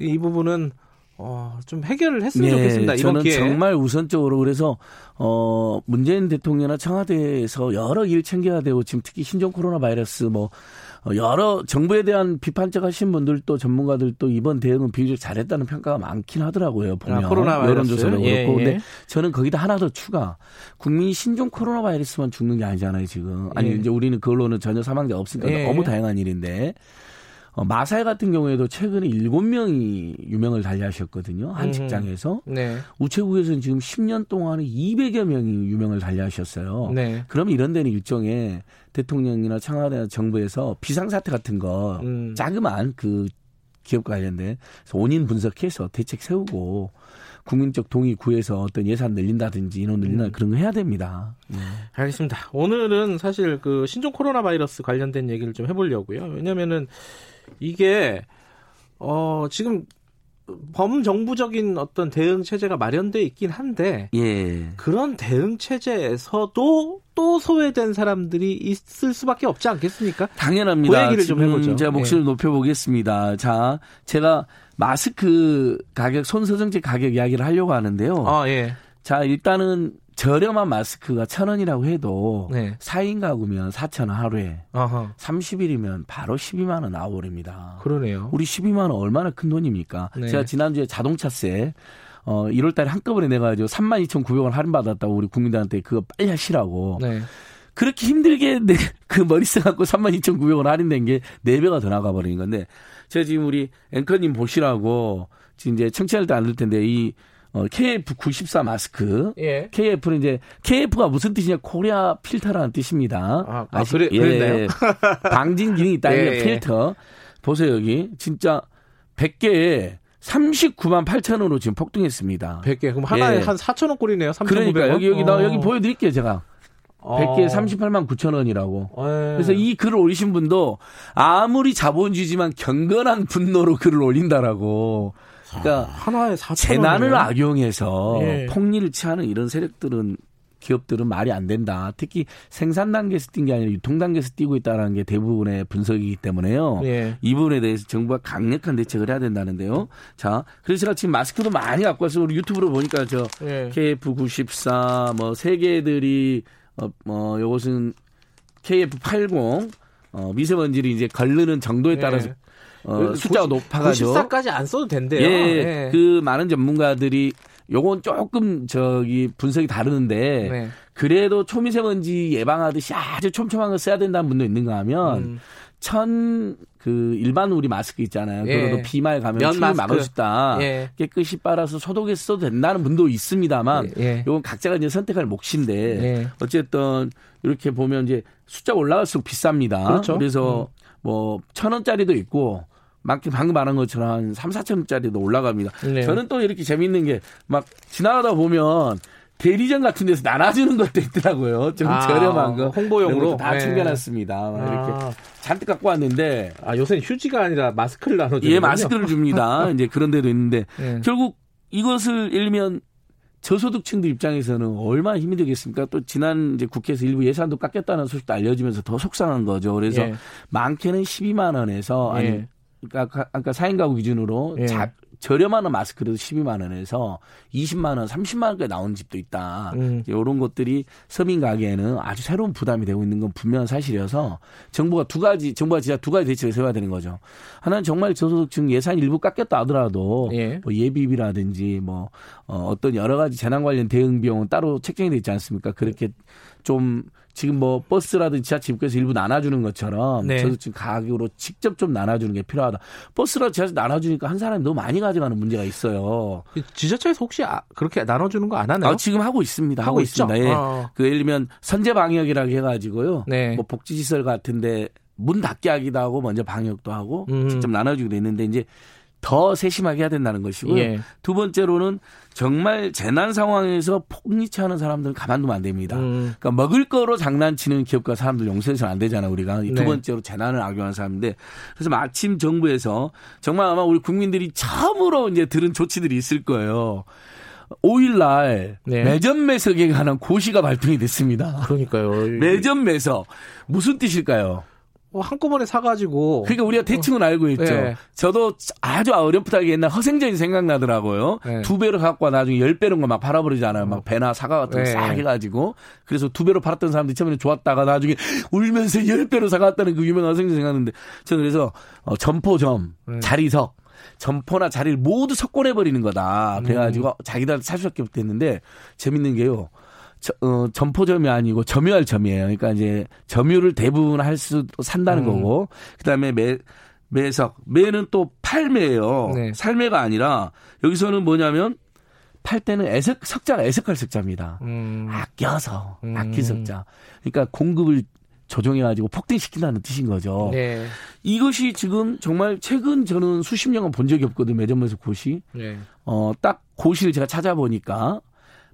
이 부분은 어, 좀 해결을 했으면 네, 좋겠습니다. 이번 저는 기회에. 정말 우선적으로 그래서 어, 문재인 대통령이나 청와대에서 여러 일 챙겨야 되고 지금 특히 신종 코로나 바이러스 뭐 어, 여러 정부에 대한 비판적 하신 분들도 전문가들도 이번 대응은 비교적 잘했다는 평가가 많긴 하더라고요. 보면 아, 코로나 여론조사도 예, 그렇고 예. 근데 저는 거기다 하나 더 추가 국민이 신종 코로나 바이러스만 죽는 게 아니잖아요 지금 아니 예. 이제 우리는 그걸로는 전혀 사망자 없으니까 예. 너무 다양한 일인데 어, 마살 같은 경우에도 최근에 7명이 유명을 달리하셨거든요. 한 음. 직장에서. 네. 우체국에서는 지금 10년 동안에 200여 명이 유명을 달리하셨어요. 네. 그러면 이런 데는 일종의 대통령이나 청와대 정부에서 비상사태 같은 거 음. 자그마한 그 기업 관련된 원인 분석해서 대책 세우고 국민적 동의 구해서 어떤 예산 늘린다든지 인원 늘린다 음. 그런 거 해야 됩니다. 네. 알겠습니다. 오늘은 사실 그 신종 코로나 바이러스 관련된 얘기를 좀 해보려고요. 왜냐면은 이게 어 지금 범정부적인 어떤 대응 체제가 마련돼 있긴 한데 예. 그런 대응 체제에서도 또 소외된 사람들이 있을 수밖에 없지 않겠습니까? 당연합니다. 그 얘기를 좀 해보죠. 제가 목소리를 예. 높여보겠습니다. 자, 제가 마스크 가격, 손소정제 가격 이야기를 하려고 하는데요. 아, 예. 자, 일단은 저렴한 마스크가 천 원이라고 해도 네. 4인 가구면 4천 원 하루에 아하. 30일이면 바로 12만 원 나오버립니다. 그러네요. 우리 12만 원 얼마나 큰 돈입니까? 네. 제가 지난주에 자동차세 어 1월 달에 한꺼번에 내 가지고 32,900원 할인 받았다고 우리 국민들한테 그거 빨리 하시라고. 네. 그렇게 힘들게 내, 그 머리 써갖고 32,900원 할인된 게 4배가 더 나가 버리는 건데 제가 지금 우리 앵커님 보시라고 지금 이제 청취자들도 안들 텐데 이 어, KF94 마스크. 예. KF는 이제 KF가 무슨 뜻이냐? Korea filter라는 뜻입니다. 아, 아 그래, 예. 그랬나요? 방진 기능이 있다. 예, 예. 필터. 보세요, 여기. 진짜 100개에 39만 8천 원으로 지금 폭등했습니다. 100개. 그럼 하나에 예. 한 4천 원 꼴이네요. 3 그러니까 여기 여기 나 여기 어. 보여 드릴게요, 제가. 100개에 어. 38만 9천 원이라고. 에이. 그래서 이 글을 올리신 분도 아무리 자본주의지만 경건한 분노로 글을 올린다라고. 그러니까 하나에 재난을 악용해서 예. 폭리를 취하는 이런 세력들은 기업들은 말이 안 된다. 특히 생산 단계에서 뛴 게 아니라 유통 단계에서 뛰고 있다는 게 대부분의 분석이기 때문에요. 예. 이 부분에 대해서 정부가 강력한 대책을 해야 된다는데요. 자, 그래서 제가 지금 마스크도 많이 갖고 와서 우리 유튜브로 보니까 저 예. KF94 뭐 세계들이 어, 뭐 요것은 KF80 어, 미세먼지를 이제 걸르는 정도에 예. 따라서 예. 어, 숫자가 높아가지고 94까지 안 써도 된대요. 예, 네. 그 많은 전문가들이 요건 조금 저기 분석이 다르는데 네. 그래도 초미세먼지 예방하듯이 아주 촘촘한 거 써야 된다는 분도 있는가 하면 음. 천 그 일반 우리 마스크 있잖아요. 예. 그래도 비말 가면 피 막을 수 있다. 예. 깨끗이 빨아서 소독해서 써도 된다는 분도 있습니다만 예. 예. 요건 각자가 이제 선택할 몫인데 예. 어쨌든 이렇게 보면 이제 숫자 올라갈수록 비쌉니다. 그렇죠. 그래서 음. 뭐천 원짜리도 있고 방금 말한 것처럼 한 3, 4천 원짜리도 올라갑니다. 네. 저는 또 이렇게 재밌는 게 막 지나가다 보면 대리점 같은 데서 나눠주는 것도 있더라고요. 좀 아, 저렴한 거. 홍보용으로. 다 네. 챙겨놨습니다. 아. 이렇게 잔뜩 갖고 왔는데. 아, 요새는 휴지가 아니라 마스크를 나눠주는 예, 마스크를 줍니다. 이제 그런 데도 있는데. 네. 결국 이것을 일면 저소득층들 입장에서는 얼마나 힘이 되겠습니까? 또 지난 이제 국회에서 일부 예산도 깎였다는 소식도 알려지면서 더 속상한 거죠. 그래서 예. 많게는 12만 원에서 예. 아니 그러니까 아까 4인 가구 기준으로 예. 자, 저렴한 마스크라도 12만 원에서 20만 원, 30만 원까지 나오는 집도 있다. 음. 이런 것들이 서민 가게에는 아주 새로운 부담이 되고 있는 건 분명한 사실이어서 정부가 두 가지, 정부가 진짜 두 가지 대책을 세워야 되는 거죠. 하나는 정말 저소득층 예산 일부 깎였다 하더라도 예. 뭐 예비비라든지 뭐 어, 어떤 여러 가지 재난 관련 대응 비용은 따로 책정이 되어 있지 않습니까? 그렇게 좀 지금 뭐 버스라든지 지하철 입구에서 일부 나눠주는 것처럼 네. 저도 지금 가격으로 직접 좀 나눠주는 게 필요하다. 버스라 지하철 나눠주니까 한 사람이 너무 많이 가져가는 문제가 있어요. 지자체에서 혹시 아, 그렇게 나눠주는 거 안 하나요? 아, 지금 하고 있습니다. 하고, 하고 있습니다. 예. 어. 그 예를 들면 선제 방역이라고 해가지고요. 네. 뭐 복지시설 같은데 문 닫게 하기도 하고 먼저 방역도 하고 음. 직접 나눠주기도 했는데 이제 더 세심하게 해야 된다는 것이고요. 예. 두 번째로는 정말 재난 상황에서 폭리치하는 사람들은 가만두면 안 됩니다. 음. 그러니까 먹을 거로 장난치는 기업과 사람들 용서해서는 안 되잖아요. 우리가 네. 두 번째로 재난을 악용하는 사람인데 그래서 마침 정부에서 정말 아마 우리 국민들이 처음으로 이제 들은 조치들이 있을 거예요. 5일날 네. 매점 매석에 관한 고시가 발표이 됐습니다. 그러니까요. 매점 매석 무슨 뜻일까요? 어, 한꺼번에 사가지고. 그러니까 우리가 대충은 어. 알고 있죠. 네. 저도 아주 어렴풋하게 옛날 허생전이 생각나더라고요. 네. 두 배로 갖고 와 나중에 열 배로 막 팔아버리잖아요. 막 배나 사과 같은 거싹 네. 해가지고. 그래서 두 배로 팔았던 사람들이 처음에 좋았다가 나중에 울면서 열 배로 사갔다는 그 유명한 허생전 생각났는데 저는 그래서 어, 점포점, 네. 자리석, 점포나 자리를 모두 석권해버리는 거다. 그래가지고 음. 자기들 살 수 밖에 없겠는데 재밌는 게요. 저, 어, 점포점이 아니고 점유할 점이에요. 그러니까 이제 점유를 대부분 할 수 산다는 음. 거고 그다음에 매 매석 매는 또 팔매예요. 네. 살매가 아니라 여기서는 뭐냐면 팔 때는 애석 석자가 애석할 석자입니다. 음. 아껴서 음. 아끼 석자. 그러니까 공급을 조정해가지고 폭등시킨다는 뜻인 거죠. 네. 이것이 지금 정말 최근 저는 수십 년간 본 적이 없거든요. 매점에서 고시. 네. 어, 딱 고시를 제가 찾아보니까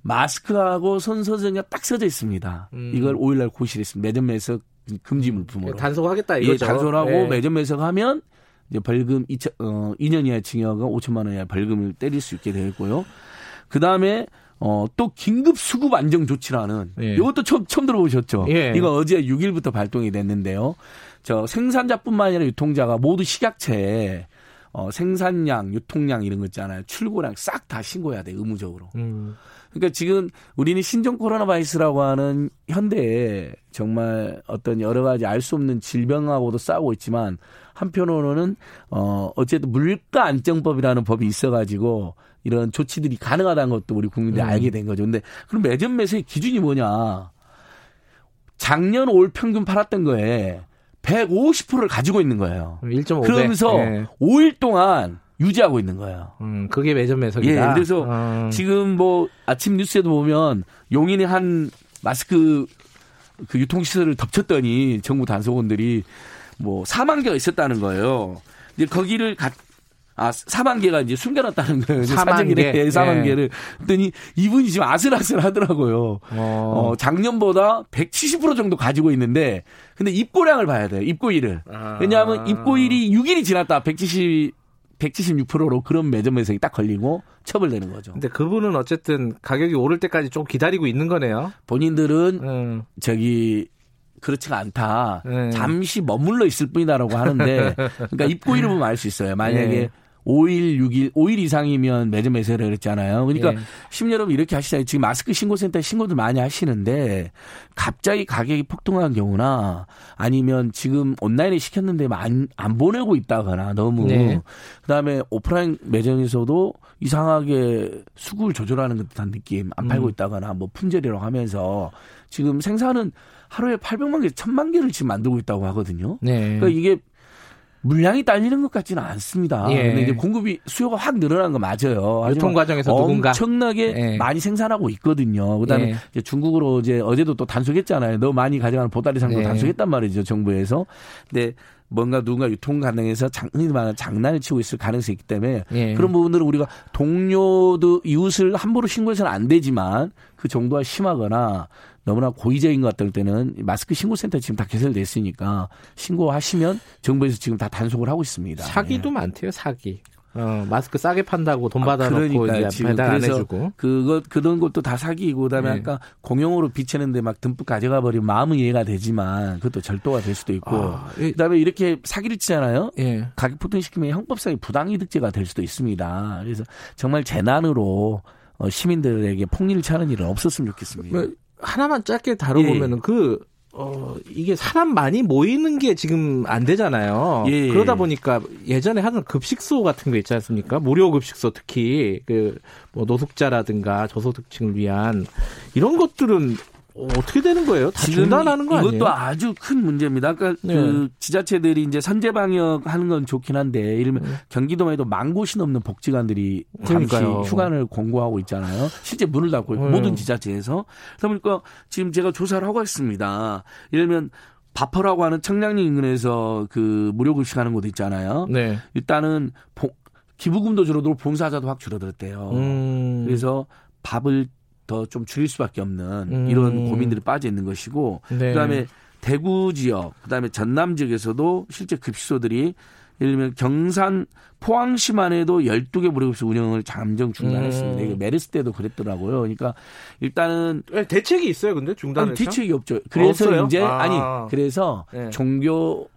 마스크하고 손소정이 딱 써져 있습니다. 음. 이걸 5일날 고시했습니다. 매점 매석 금지 물품으로. 단속하겠다 이거죠. 예, 단속하고 네. 매점 매석하면 이제 벌금 2천, 어, 2년 이하 징역과 5천만 원 이하 벌금을 때릴 수 있게 되어 있고요. 그 다음에 어, 또 긴급 수급 안정 조치라는 예. 이것도 처음, 처음 들어보셨죠? 예. 이거 어제 6일부터 발동이 됐는데요. 저 생산자뿐만 아니라 유통자가 모두 식약처에 어, 생산량, 유통량 이런 거 있잖아요. 출고량 싹 다 신고해야 돼, 의무적으로. 음. 그러니까 지금 우리는 신종 코로나 바이러스라고 하는 현대에 정말 어떤 여러 가지 알 수 없는 질병하고도 싸우고 있지만 한편으로는 어 어쨌든 물가 안정법이라는 법이 있어가지고 이런 조치들이 가능하다는 것도 우리 국민들이 음. 알게 된 거죠. 근데 그럼 매점 매수의 기준이 뭐냐? 작년 올 평균 팔았던 거에 150%를 가지고 있는 거예요. 1.5배. 그러면서 네. 5일 동안 유지하고 있는 거예요. 음, 그게 매점 매석이다. 예, 그래서 음. 지금 뭐 아침 뉴스에도 보면 용인의 한 마스크 그 유통시설을 덮쳤더니 정부 단속원들이 뭐 4만 개가 있었다는 거예요. 이제 거기를 가, 아, 4만 개가 이제 숨겨놨다는 거예요. 4만 개. 4만 예. 개를. 그랬더니 이분이 지금 아슬아슬 하더라고요. 어. 어, 작년보다 170% 정도 가지고 있는데, 근데 입고량을 봐야 돼요. 입고일을. 아. 왜냐하면 입고일이 6일이 지났다. 170, 176%로 그런 매점에서 딱 걸리고 처벌되는 거죠. 근데 그분은 어쨌든 가격이 오를 때까지 좀 기다리고 있는 거네요. 본인들은 음. 저기 그렇지가 않다. 음. 잠시 머물러 있을 뿐이다라고 하는데 그러니까 입고일을 보면 알수 있어요. 만약에 네. 5일, 6일, 5일 이상이면 매점 매세를 그랬잖아요. 그러니까 예. 심 여러분 이렇게 하시잖아요. 지금 마스크 신고센터 신고들 많이 하시는데 갑자기 가격이 폭등한 경우나 아니면 지금 온라인에 시켰는데 안, 안 보내고 있다거나 너무 네. 그다음에 오프라인 매장에서도 이상하게 수급을 조절하는 듯한 느낌 안 팔고 음. 있다거나 뭐 품절이라고 하면서 지금 생산은 하루에 800만 개, 1000만 개를 지금 만들고 있다고 하거든요. 네. 그러니까 이게 물량이 딸리는 것 같지는 않습니다. 예. 근데 이제 공급이 수요가 확 늘어난 거 맞아요. 유통 과정에서 누군가 엄청나게 예. 많이 생산하고 있거든요. 그다음에 예. 이제 중국으로 이제 어제도 또 단속했잖아요. 너무 많이 가져가는 보따리 상도 예. 단속했단 말이죠. 정부에서. 근데 뭔가 누군가 유통 가능해서 장난 장난을 치고 있을 가능성이 있기 때문에 예. 그런 부분들은 우리가 동료도 이웃을 함부로 신고해서는 안 되지만 그 정도가 심하거나 너무나 고의적인 것 같을 때는 마스크 신고센터 지금 다 개설돼 있으니까 신고하시면 정부에서 지금 다 단속을 하고 있습니다. 사기도 예. 많대요, 사기. 어, 마스크 싸게 판다고 돈 받아놓고 아, 이제 배달 안 해주고. 그것 그런 것도 다 사기이고 그다음에 네. 아까 공용으로 비치는데 막 듬뿍 가져가 버리면 마음은 이해가 되지만 그것도 절도가 될 수도 있고 아, 예. 그다음에 이렇게 사기를 치잖아요. 예. 가격 폭등시키면 형법상의 부당이득죄가 될 수도 있습니다. 그래서 정말 재난으로 어, 시민들에게 폭리를 차는 일은 없었으면 좋겠습니다. 뭐, 하나만 짧게 다뤄보면은 예. 그 어, 이게 사람 많이 모이는 게 지금 안 되잖아요. 예. 그러다 보니까 예전에 하던 급식소 같은 거 있지 않습니까? 무료 급식소 특히 그 뭐 노숙자라든가 저소득층을 위한 이런 것들은 어떻게 되는 거예요? 다 중단하는 거 아니에요? 이것도 아주 큰 문제입니다. 그러니까 네. 그 지자체들이 이제 선제 방역 하는 건 좋긴 한데 이러면 네. 경기도만 해도 만 곳이 넘는 복지관들이 잠시 휴관을 공고하고 있잖아요. 실제 문을 닫고 네. 모든 지자체에서. 그러다 보니까 지금 제가 조사를 하고 있습니다. 예를 들면 바퍼라고 하는 청량리 인근에서 그 무료 급식하는 곳 있잖아요. 네. 일단은 기부금도 줄어들고 봉사자도 확 줄어들었대요. 음. 그래서 밥을 더 좀 줄일 수밖에 없는 음. 이런 고민들이 빠져 있는 것이고 네. 그다음에 대구 지역, 그다음에 전남 지역에서도 실제 급식소들이 예를 들면 경산 포항시만 해도 12개 무료급식 운영을 잠정 중단했습니다. 음. 메르스 때도 그랬더라고요. 그러니까 일단은 대책이 있어요, 근데 중단했죠? 대책이 없죠. 그래서 없어요? 이제 아. 니 그래서 네. 종교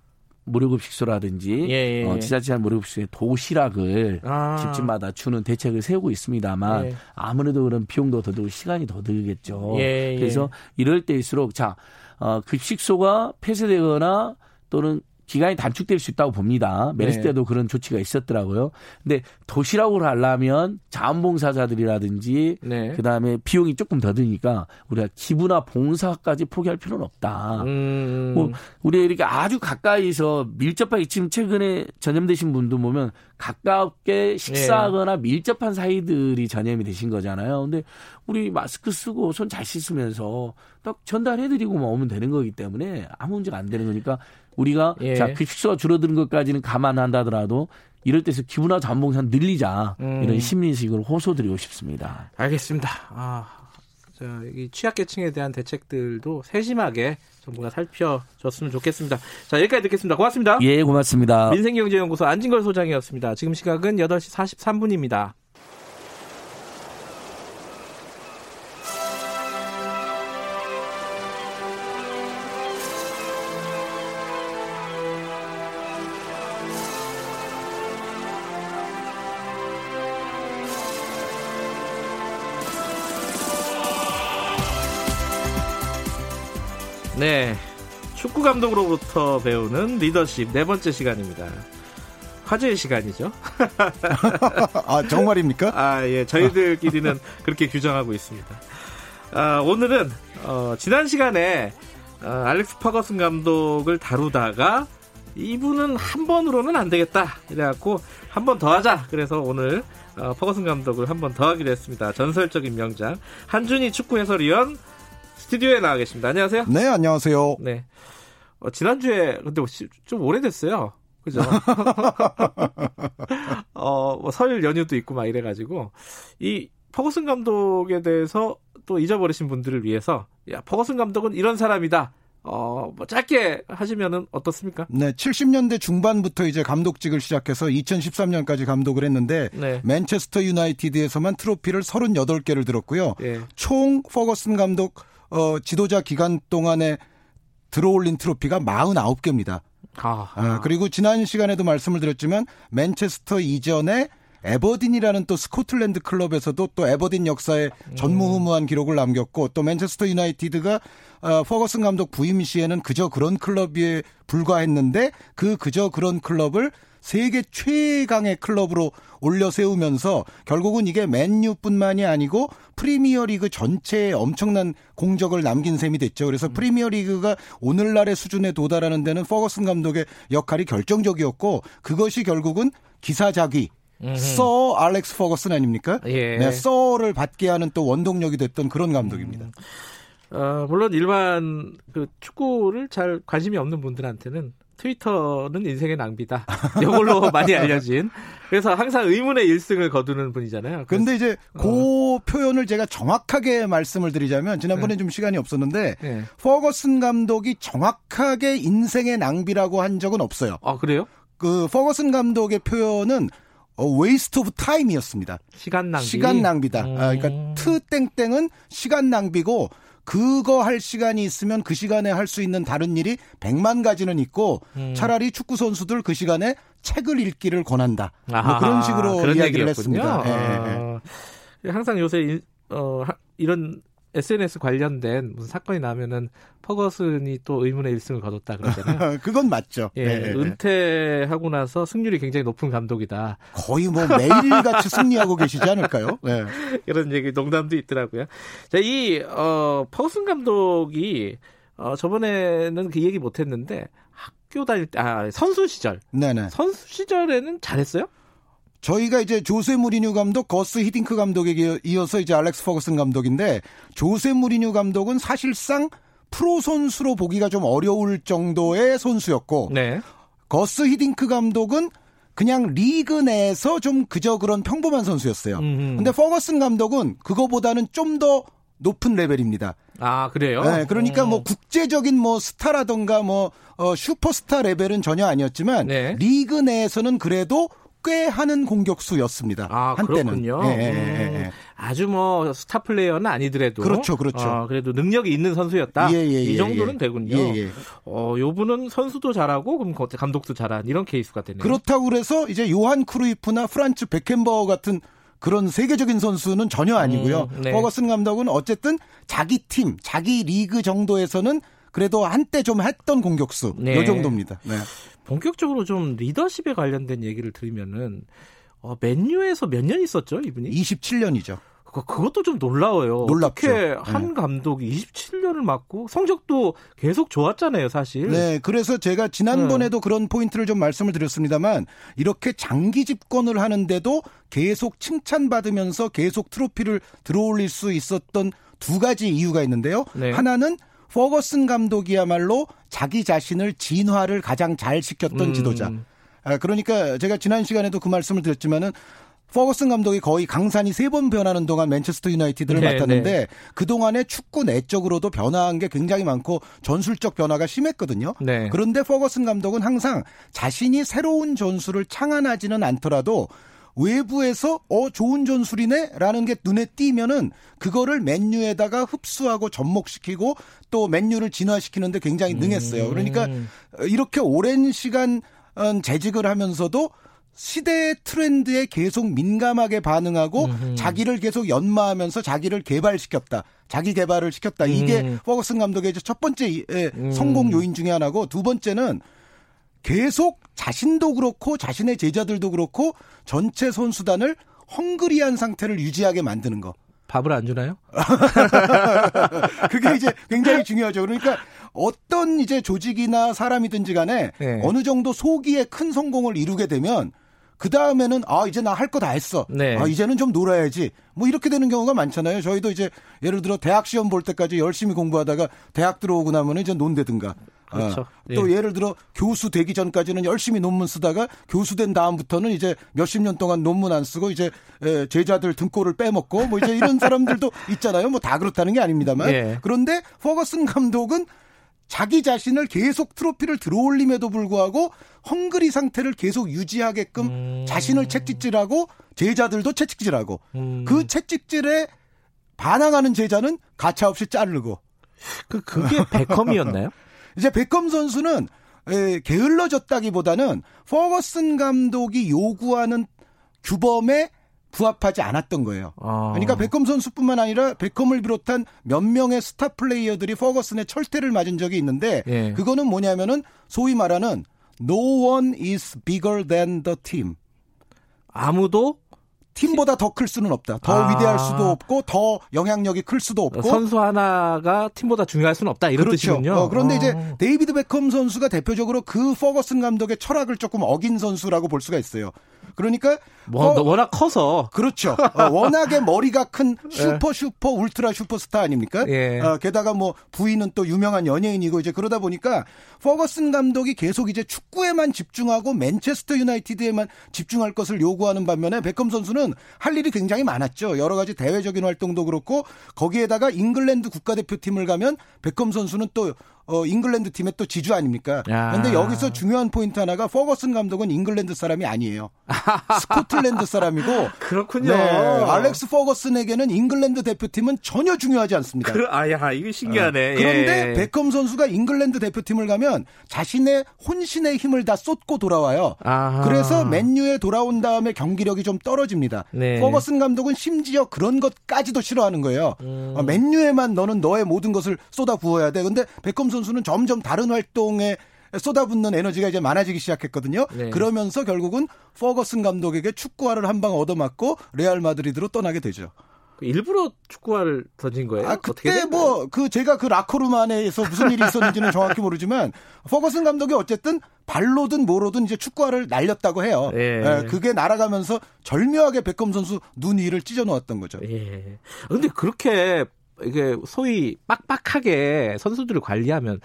무료급식소라든지 예, 예. 어, 지자체한 무료급식소의 도시락을 아. 집집마다 주는 대책을 세우고 있습니다만 예. 아무래도 그런 비용도 더 들고 시간이 더 들겠죠. 예, 예. 그래서 이럴 때일수록 자 어, 급식소가 폐쇄되거나 또는 기간이 단축될 수 있다고 봅니다. 메르스 네. 때도 그런 조치가 있었더라고요. 근데 도시락으로 하려면 자원봉사자들이라든지 네. 그다음에 비용이 조금 더 드니까 우리가 기부나 봉사까지 포기할 필요는 없다. 음. 뭐 우리 이렇게 아주 가까이서 밀접하게 지금 최근에 전염되신 분도 보면 가깝게 식사하거나 네. 밀접한 사이들이 전염이 되신 거잖아요. 근데 우리 마스크 쓰고 손 잘 씻으면서 딱 전달해드리고만 오면 되는 거기 때문에 아무 문제가 안 되는 거니까 우리가 예. 자 급식소가 그 줄어드는 것까지는 감안한다더라도 이럴 때서 기부나 잠봉산 늘리자 음. 이런 심리식으로 호소드리고 싶습니다. 알겠습니다. 아, 자, 이 취약계층에 대한 대책들도 세심하게 정부가 살펴줬으면 좋겠습니다. 자, 여기까지 듣겠습니다. 고맙습니다. 예, 고맙습니다. 민생경제연구소 안진걸 소장이었습니다. 지금 시각은 8시 43분입니다. 네. 축구 감독으로부터 배우는 리더십 네 번째 시간입니다. 화제의 시간이죠. 아, 정말입니까? 아, 예. 저희들끼리는 그렇게 규정하고 있습니다. 아, 오늘은, 어, 지난 시간에, 어, 알렉스 퍼거슨 감독을 다루다가 이분은 한 번으로는 안 되겠다. 이래갖고 한 번 더 하자. 그래서 오늘 어, 퍼거슨 감독을 한 번 더 하기로 했습니다. 전설적인 명장. 한준희 축구 해설위원 스튜디오에 나와 계십니다. 안녕하세요. 네, 안녕하세요. 네. 어, 지난주에, 근데 좀 오래됐어요. 그죠? 어, 뭐 설 연휴도 있고 막 이래가지고, 이 퍼거슨 감독에 대해서 또 잊어버리신 분들을 위해서, 야, 퍼거슨 감독은 이런 사람이다. 어, 뭐 짧게 하시면은 어떻습니까? 네, 70년대 중반부터 이제 감독직을 시작해서 2013년까지 감독을 했는데 네. 맨체스터 유나이티드에서만 트로피를 38개를 들었고요. 네. 총 퍼거슨 감독 어, 지도자 기간 동안에 들어올린 트로피가 49개입니다. 아, 아, 그리고 지난 시간에도 말씀을 드렸지만 맨체스터 이전에 에버딘이라는 또 스코틀랜드 클럽에서도 또 에버딘 역사에 전무후무한 기록을 남겼고 또 맨체스터 유나이티드가 어, 퍼거슨 감독 부임 시에는 그저 그런 클럽에 불과했는데 그 그저 그런 클럽을 세계 최강의 클럽으로 올려 세우면서 결국은 이게 맨유뿐만이 아니고 프리미어리그 전체에 엄청난 공적을 남긴 셈이 됐죠. 그래서 음. 프리미어리그가 오늘날의 수준에 도달하는 데는 퍼거슨 감독의 역할이 결정적이었고 그것이 결국은 기사자기 서 알렉스 퍼거슨 아닙니까? 예. 네, 서를 받게 하는 또 원동력이 됐던 그런 감독입니다. 음. 어, 물론 일반 그 축구를 잘 관심이 없는 분들한테는 트위터는 인생의 낭비다. 이걸로 많이 알려진. 그래서 항상 의문의 1승을 거두는 분이잖아요. 그런데 이제 그 어. 표현을 제가 정확하게 말씀을 드리자면 지난번에 네. 좀 시간이 없었는데 네. 퍼거슨 감독이 정확하게 인생의 낭비라고 한 적은 없어요. 아 그래요? 그 퍼거슨 감독의 표현은 어, waste of time이었습니다. 시간 낭비. 시간 낭비다. 음. 아, 그러니까 음. 트 땡땡은 시간 낭비고 그거 할 시간이 있으면 그 시간에 할 수 있는 다른 일이 백만 가지는 있고 음. 차라리 축구 선수들 그 시간에 책을 읽기를 권한다. 뭐 그런 식으로 그런 이야기를 얘기였군요. 했습니다. 아, 예, 예. 항상 요새 어, 이런 SNS 관련된 무슨 사건이 나면은 퍼거슨이 또 의문의 1승을 거뒀다 그러잖아요. 그건 맞죠. 예, 네. 은퇴하고 나서 승률이 굉장히 높은 감독이다. 거의 뭐 매일같이 승리하고 계시지 않을까요? 네. 이런 얘기 농담도 있더라고요. 자, 이 어, 퍼거슨 감독이 어, 저번에는 그 얘기 못 했는데 학교 다닐 때 아, 선수 시절. 네네. 선수 시절에는 잘했어요? 저희가 이제 조세 무리뉴 감독, 거스 히딩크 감독에게 이어서 이제 알렉스 퍼거슨 감독인데 조세 무리뉴 감독은 사실상 프로 선수로 보기가 좀 어려울 정도의 선수였고 네. 거스 히딩크 감독은 그냥 리그 내에서 좀 그저 그런 평범한 선수였어요. 음. 근데 퍼거슨 감독은 그거보다는 좀 더 높은 레벨입니다. 아 그래요? 네, 그러니까 오. 뭐 어. 국제적인 뭐 스타라던가 뭐 어, 슈퍼스타 레벨은 전혀 아니었지만 네. 리그 내에서는 그래도 꽤 하는 공격수였습니다. 아, 한때는. 그렇군요. 예, 예, 예, 예. 아주 뭐 스타 플레이어는 아니더라도 그렇죠, 그렇죠. 어, 그래도 능력이 있는 선수였다. 예, 예, 이 예, 정도는 되군요. 어, 요분은 선수도 잘하고 그럼 감독도 잘한 이런 케이스가 되네요. 그렇다고 그래서 이제 요한 크루이프나 프란츠 베켄바워 같은 그런 세계적인 선수는 전혀 아니고요. 음, 네. 버거슨 감독은 어쨌든 자기 팀, 자기 리그 정도에서는 그래도 한때 좀 했던 공격수 네. 요 정도입니다. 네. 본격적으로 좀 리더십에 관련된 얘기를 드리면은 어, 맨유에서 몇 년 있었죠, 이분이? 27년이죠. 그, 그것도 좀 놀라워요. 놀랍죠. 어떻게 한 네. 감독이 27년을 맡고 성적도 계속 좋았잖아요, 사실. 네, 그래서 제가 지난번에도 네. 그런 포인트를 좀 말씀을 드렸습니다만 이렇게 장기 집권을 하는데도 계속 칭찬받으면서 계속 트로피를 들어올릴 수 있었던 두 가지 이유가 있는데요. 네. 하나는 포거슨 감독이야말로 자기 자신을 진화를 가장 잘 시켰던 음. 지도자. 아, 그러니까 제가 지난 시간에도 그 말씀을 드렸지만은 포거슨 감독이 거의 강산이 세 번 변하는 동안 맨체스터 유나이티드를 네, 맡았는데 네. 그동안에 축구 내적으로도 변화한 게 굉장히 많고 전술적 변화가 심했거든요. 네. 그런데 포거슨 감독은 항상 자신이 새로운 전술을 창안하지는 않더라도 외부에서 어 좋은 전술이네라는 게 눈에 띄면은 그거를 맨유에다가 흡수하고 접목시키고 또 맨유를 진화시키는데 굉장히 능했어요. 그러니까 음. 이렇게 오랜 시간 어, 재직을 하면서도 시대의 트렌드에 계속 민감하게 반응하고 음흠. 자기를 계속 연마하면서 자기를 개발시켰다. 자기 개발을 시켰다. 이게 음. 퍼거슨 감독의 첫 번째 음. 성공 요인 중의 하나고 두 번째는 계속 자신도 그렇고 자신의 제자들도 그렇고 전체 선수단을 헝그리한 상태를 유지하게 만드는 거. 밥을 안 주나요? 그게 이제 굉장히 중요하죠. 그러니까 어떤 이제 조직이나 사람이든지 간에 네. 어느 정도 소기에 큰 성공을 이루게 되면 그 다음에는 아 이제 나 할 거 다 했어. 네. 아 이제는 좀 놀아야지. 뭐 이렇게 되는 경우가 많잖아요. 저희도 이제 예를 들어 대학 시험 볼 때까지 열심히 공부하다가 대학 들어오고 나면 이제 논대든가. 그렇죠. 어. 또 예. 를 들어 교수 되기 전까지는 열심히 논문 쓰다가 교수 된 다음부터는 이제 몇십 년 동안 논문 안 쓰고 이제 제자들 등골을 빼먹고 뭐 이제 이런 사람들도 있잖아요. 뭐 다 그렇다는 게 아닙니다만. 예. 그런데 퍼거슨 감독은 자기 자신을 계속 트로피를 들어올림에도 불구하고 헝그리 상태를 계속 유지하게끔 음. 자신을 채찍질하고 제자들도 채찍질하고 음. 그 채찍질에 반항하는 제자는 가차없이 자르고 그 그게 베컴이었나요? 이제 베컴 선수는 에, 게을러졌다기보다는 퍼거슨 감독이 요구하는 규범에 부합하지 않았던 거예요. 아. 그러니까 베컴 선수뿐만 아니라 베컴을 비롯한 몇 명의 스타 플레이어들이 퍼거슨의 철퇴를 맞은 적이 있는데 예. 그거는 뭐냐면은 소위 말하는 no one is bigger than the team. 아무도 팀보다 더 클 수는 없다. 더 아. 위대할 수도 없고 더 영향력이 클 수도 없고 선수 하나가 팀보다 중요할 수는 없다 이런 그렇죠. 뜻이군요. 어, 그런데 어. 이제 데이비드 베컴 선수가 대표적으로 그 퍼거슨 감독의 철학을 조금 어긴 선수라고 볼 수가 있어요. 그러니까 뭐, 어, 워낙 커서 그렇죠. 어, 워낙에 머리가 큰 예. 슈퍼 슈퍼 울트라 슈퍼스타 아닙니까? 예. 어, 게다가 뭐 부인은 또 유명한 연예인이고 이제 그러다 보니까 퍼거슨 감독이 계속 이제 축구에만 집중하고 맨체스터 유나이티드에만 집중할 것을 요구하는 반면에 베컴 선수는 할 일이 굉장히 많았죠. 여러 가지 대외적인 활동도 그렇고 거기에다가 잉글랜드 국가대표팀을 가면 베컴 선수는 또 어, 잉글랜드 팀의 또 지주 아닙니까? 그런데 여기서 중요한 포인트 하나가 퍼거슨 감독은 잉글랜드 사람이 아니에요. 스코틀랜드 사람이고 그렇군요. 네, 알렉스 퍼거슨에게는 잉글랜드 대표팀은 전혀 중요하지 않습니다. 그, 아야, 이거 신기하네. 어. 그런데 예. 베컴 선수가 잉글랜드 대표팀을 가면 자신의 혼신의 힘을 다 쏟고 돌아와요. 아하. 그래서 맨유에 돌아온 다음에 경기력이 좀 떨어집니다. 네. 퍼거슨 감독은 심지어 그런 것까지도 싫어하는 거예요. 음. 어, 맨유에만 너는 너의 모든 것을 쏟아 부어야 돼. 근데 베컴 선수는 점점 다른 활동에 쏟아붓는 에너지가 이제 많아지기 시작했거든요. 네. 그러면서 결국은 퍼거슨 감독에게 축구화를 한 방 얻어맞고 레알 마드리드로 떠나게 되죠. 그 일부러 축구화를 던진 거예요? 아, 그때 뭐, 그, 제가 그 라커룸 안에서 무슨 일이 있었는지는 정확히 모르지만, 퍼거슨 감독이 어쨌든 발로든 뭐로든 이제 축구화를 날렸다고 해요. 예. 예, 그게 날아가면서 절묘하게 백검 선수 눈 위를 찢어 놓았던 거죠. 예. 근데 그렇게 이게 소위 빡빡하게 선수들을 관리하면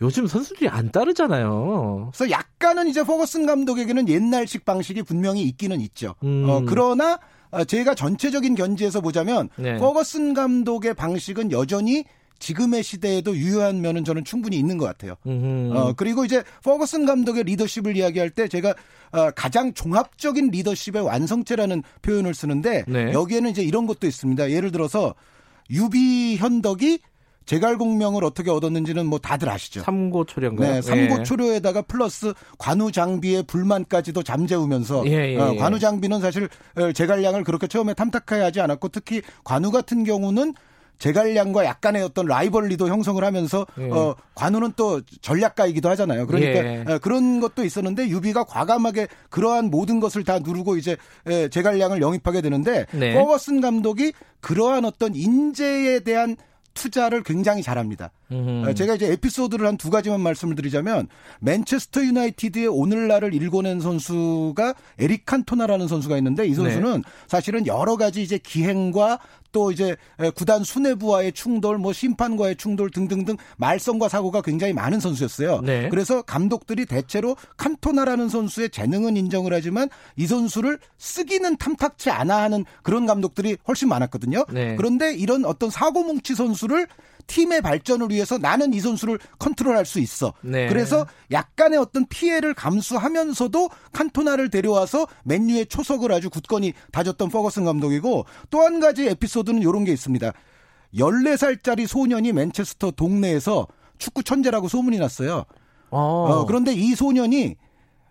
요즘 선수들이 안 따르잖아요. 그래서 약간은 이제 포거슨 감독에게는 옛날식 방식이 분명히 있기는 있죠. 음. 어, 그러나 어, 제가 전체적인 견지에서 보자면 네. 포거슨 감독의 방식은 여전히 지금의 시대에도 유효한 면은 저는 충분히 있는 것 같아요. 어, 그리고 이제 포거슨 감독의 리더십을 이야기할 때 제가 어, 가장 종합적인 리더십의 완성체라는 표현을 쓰는데 네. 여기에는 이제 이런 것도 있습니다. 예를 들어서 유비 현덕이 제갈공명을 어떻게 얻었는지는 뭐 다들 아시죠. 삼고초려인가요? 네, 삼고초려에다가 플러스 관우 장비의 불만까지도 잠재우면서 예, 예, 어, 예. 관우 장비는 사실 어, 제갈량을 그렇게 처음에 탐탁하게 하지 않았고 특히 관우 같은 경우는 제갈량과 약간의 어떤 rivalry도 형성을 하면서 예. 어 관우는 또 전략가이기도 하잖아요. 그러니까 예. 어, 그런 것도 있었는데 유비가 과감하게 그러한 모든 것을 다 누르고 이제 예, 제갈량을 영입하게 되는데 네. 퍼거슨 감독이 그러한 어떤 인재에 대한 투자를 굉장히 잘합니다. 음흠. 제가 이제 에피소드를 한 두 가지만 말씀을 드리자면 맨체스터 유나이티드의 오늘날을 일궈낸 선수가 에릭 칸토나라는 선수가 있는데 이 선수는 네. 사실은 여러 가지 이제 기행과 또 이제 구단 수뇌부와의 충돌, 뭐 심판과의 충돌 등등등 말썽과 사고가 굉장히 많은 선수였어요. 네. 그래서 감독들이 대체로 칸토나라는 선수의 재능은 인정을 하지만 이 선수를 쓰기는 탐탁치 않아 하는 그런 감독들이 훨씬 많았거든요. 네. 그런데 이런 어떤 사고뭉치 선수를 팀의 발전을 위해서 나는 이 선수를 컨트롤할 수 있어. 네. 그래서 약간의 어떤 피해를 감수하면서도 칸토나를 데려와서 맨유의 초석을 아주 굳건히 다졌던 퍼거슨 감독이고 또 한 가지 에피소드는 이런 게 있습니다. 14살짜리 소년이 맨체스터 동네에서 축구 천재라고 소문이 났어요. 어. 어, 그런데 이 소년이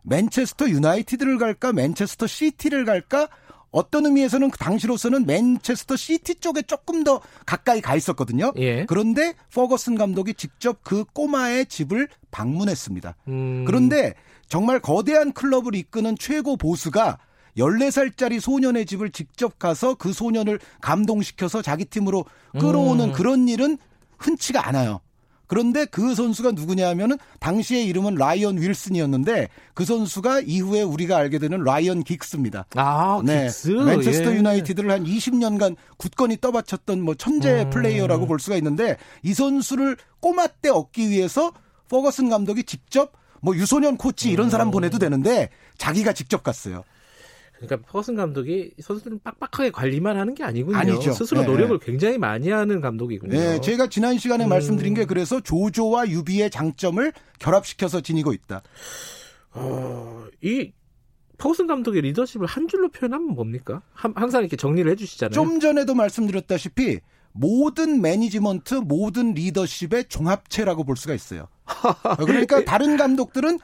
맨체스터 유나이티드를 갈까 맨체스터 시티를 갈까 어떤 의미에서는 그 당시로서는 맨체스터 시티 쪽에 조금 더 가까이 가 있었거든요. 예. 그런데 퍼거슨 감독이 직접 그 꼬마의 집을 방문했습니다. 음. 그런데 정말 거대한 클럽을 이끄는 최고 보스가 14살짜리 소년의 집을 직접 가서 그 소년을 감동시켜서 자기 팀으로 끌어오는 음. 그런 일은 흔치가 않아요. 그런데 그 선수가 누구냐 하면은 당시의 이름은 라이언 윌슨이었는데 그 선수가 이후에 우리가 알게 되는 라이언 긱스입니다. 아, 네. 긱스. 맨체스터 예. 유나이티드를 한 20년간 굳건히 떠받쳤던 뭐 천재 음. 플레이어라고 볼 수가 있는데 이 선수를 꼬마 때 얻기 위해서 퍼거슨 감독이 직접 뭐 유소년 코치 이런 사람 음. 보내도 되는데 자기가 직접 갔어요. 그러니까 퍼거슨 감독이 선수들은 빡빡하게 관리만 하는 게 아니군요. 아니죠. 스스로 네. 노력을 굉장히 많이 하는 감독이군요. 네, 제가 지난 시간에 음. 말씀드린 게 그래서 조조와 유비의 장점을 결합시켜서 지니고 있다. 어, 이 퍼거슨 감독의 리더십을 한 줄로 표현하면 뭡니까? 항상 이렇게 정리를 해주시잖아요. 좀 전에도 말씀드렸다시피 모든 매니지먼트, 모든 리더십의 종합체라고 볼 수가 있어요. 그러니까 다른 감독들은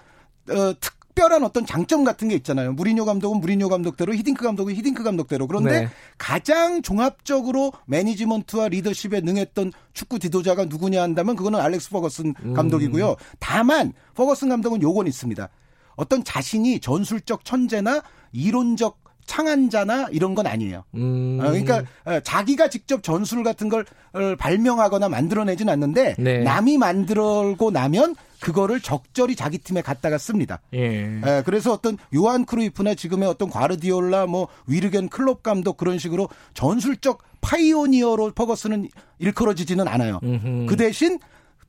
어, 특 특별한 어떤 장점 같은 게 있잖아요. 무리뉴 감독은 무리뉴 감독대로, 히딩크 감독은 히딩크 감독대로. 그런데 네. 가장 종합적으로 매니지먼트와 리더십에 능했던 축구 지도자가 누구냐 한다면 그거는 알렉스 퍼거슨 음. 감독이고요. 다만 퍼거슨 감독은 요건 있습니다. 어떤 자신이 전술적 천재나 이론적 창안자나 이런 건 아니에요. 음. 어, 그러니까 어, 자기가 직접 전술 같은 걸 어, 발명하거나 만들어내진 않는데 네. 남이 만들고 나면 그거를 적절히 자기 팀에 갖다가 씁니다. 예. 예. 그래서 어떤 요한 크루이프나 지금의 어떤 과르디올라 뭐 위르겐 클롭 감독 그런 식으로 전술적 pioneer로 퍼거슨은 일컬어지지는 않아요. 음흠. 그 대신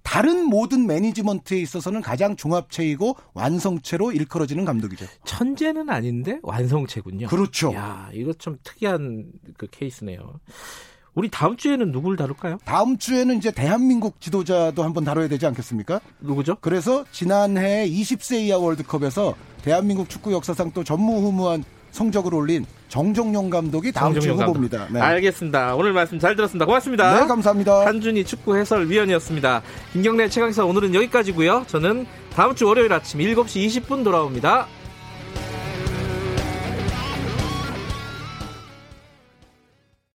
다른 모든 매니지먼트에 있어서는 가장 종합체이고 완성체로 일컬어지는 감독이죠. 천재는 아닌데 완성체군요. 그렇죠. 야, 이거 좀 특이한 그 케이스네요. 우리 다음 주에는 누구를 다룰까요? 다음 주에는 이제 대한민국 지도자도 한번 다뤄야 되지 않겠습니까? 누구죠? 그래서 지난해 20세 이하 월드컵에서 대한민국 축구 역사상 또 전무후무한 성적을 올린 정종용 감독이 다음 주에 후보입니다. 네. 알겠습니다. 오늘 말씀 잘 들었습니다. 고맙습니다. 네, 감사합니다. 한준희 축구 해설위원이었습니다. 김경래 최강사 오늘은 여기까지고요. 저는 다음 주 월요일 아침 7시 20분 돌아옵니다.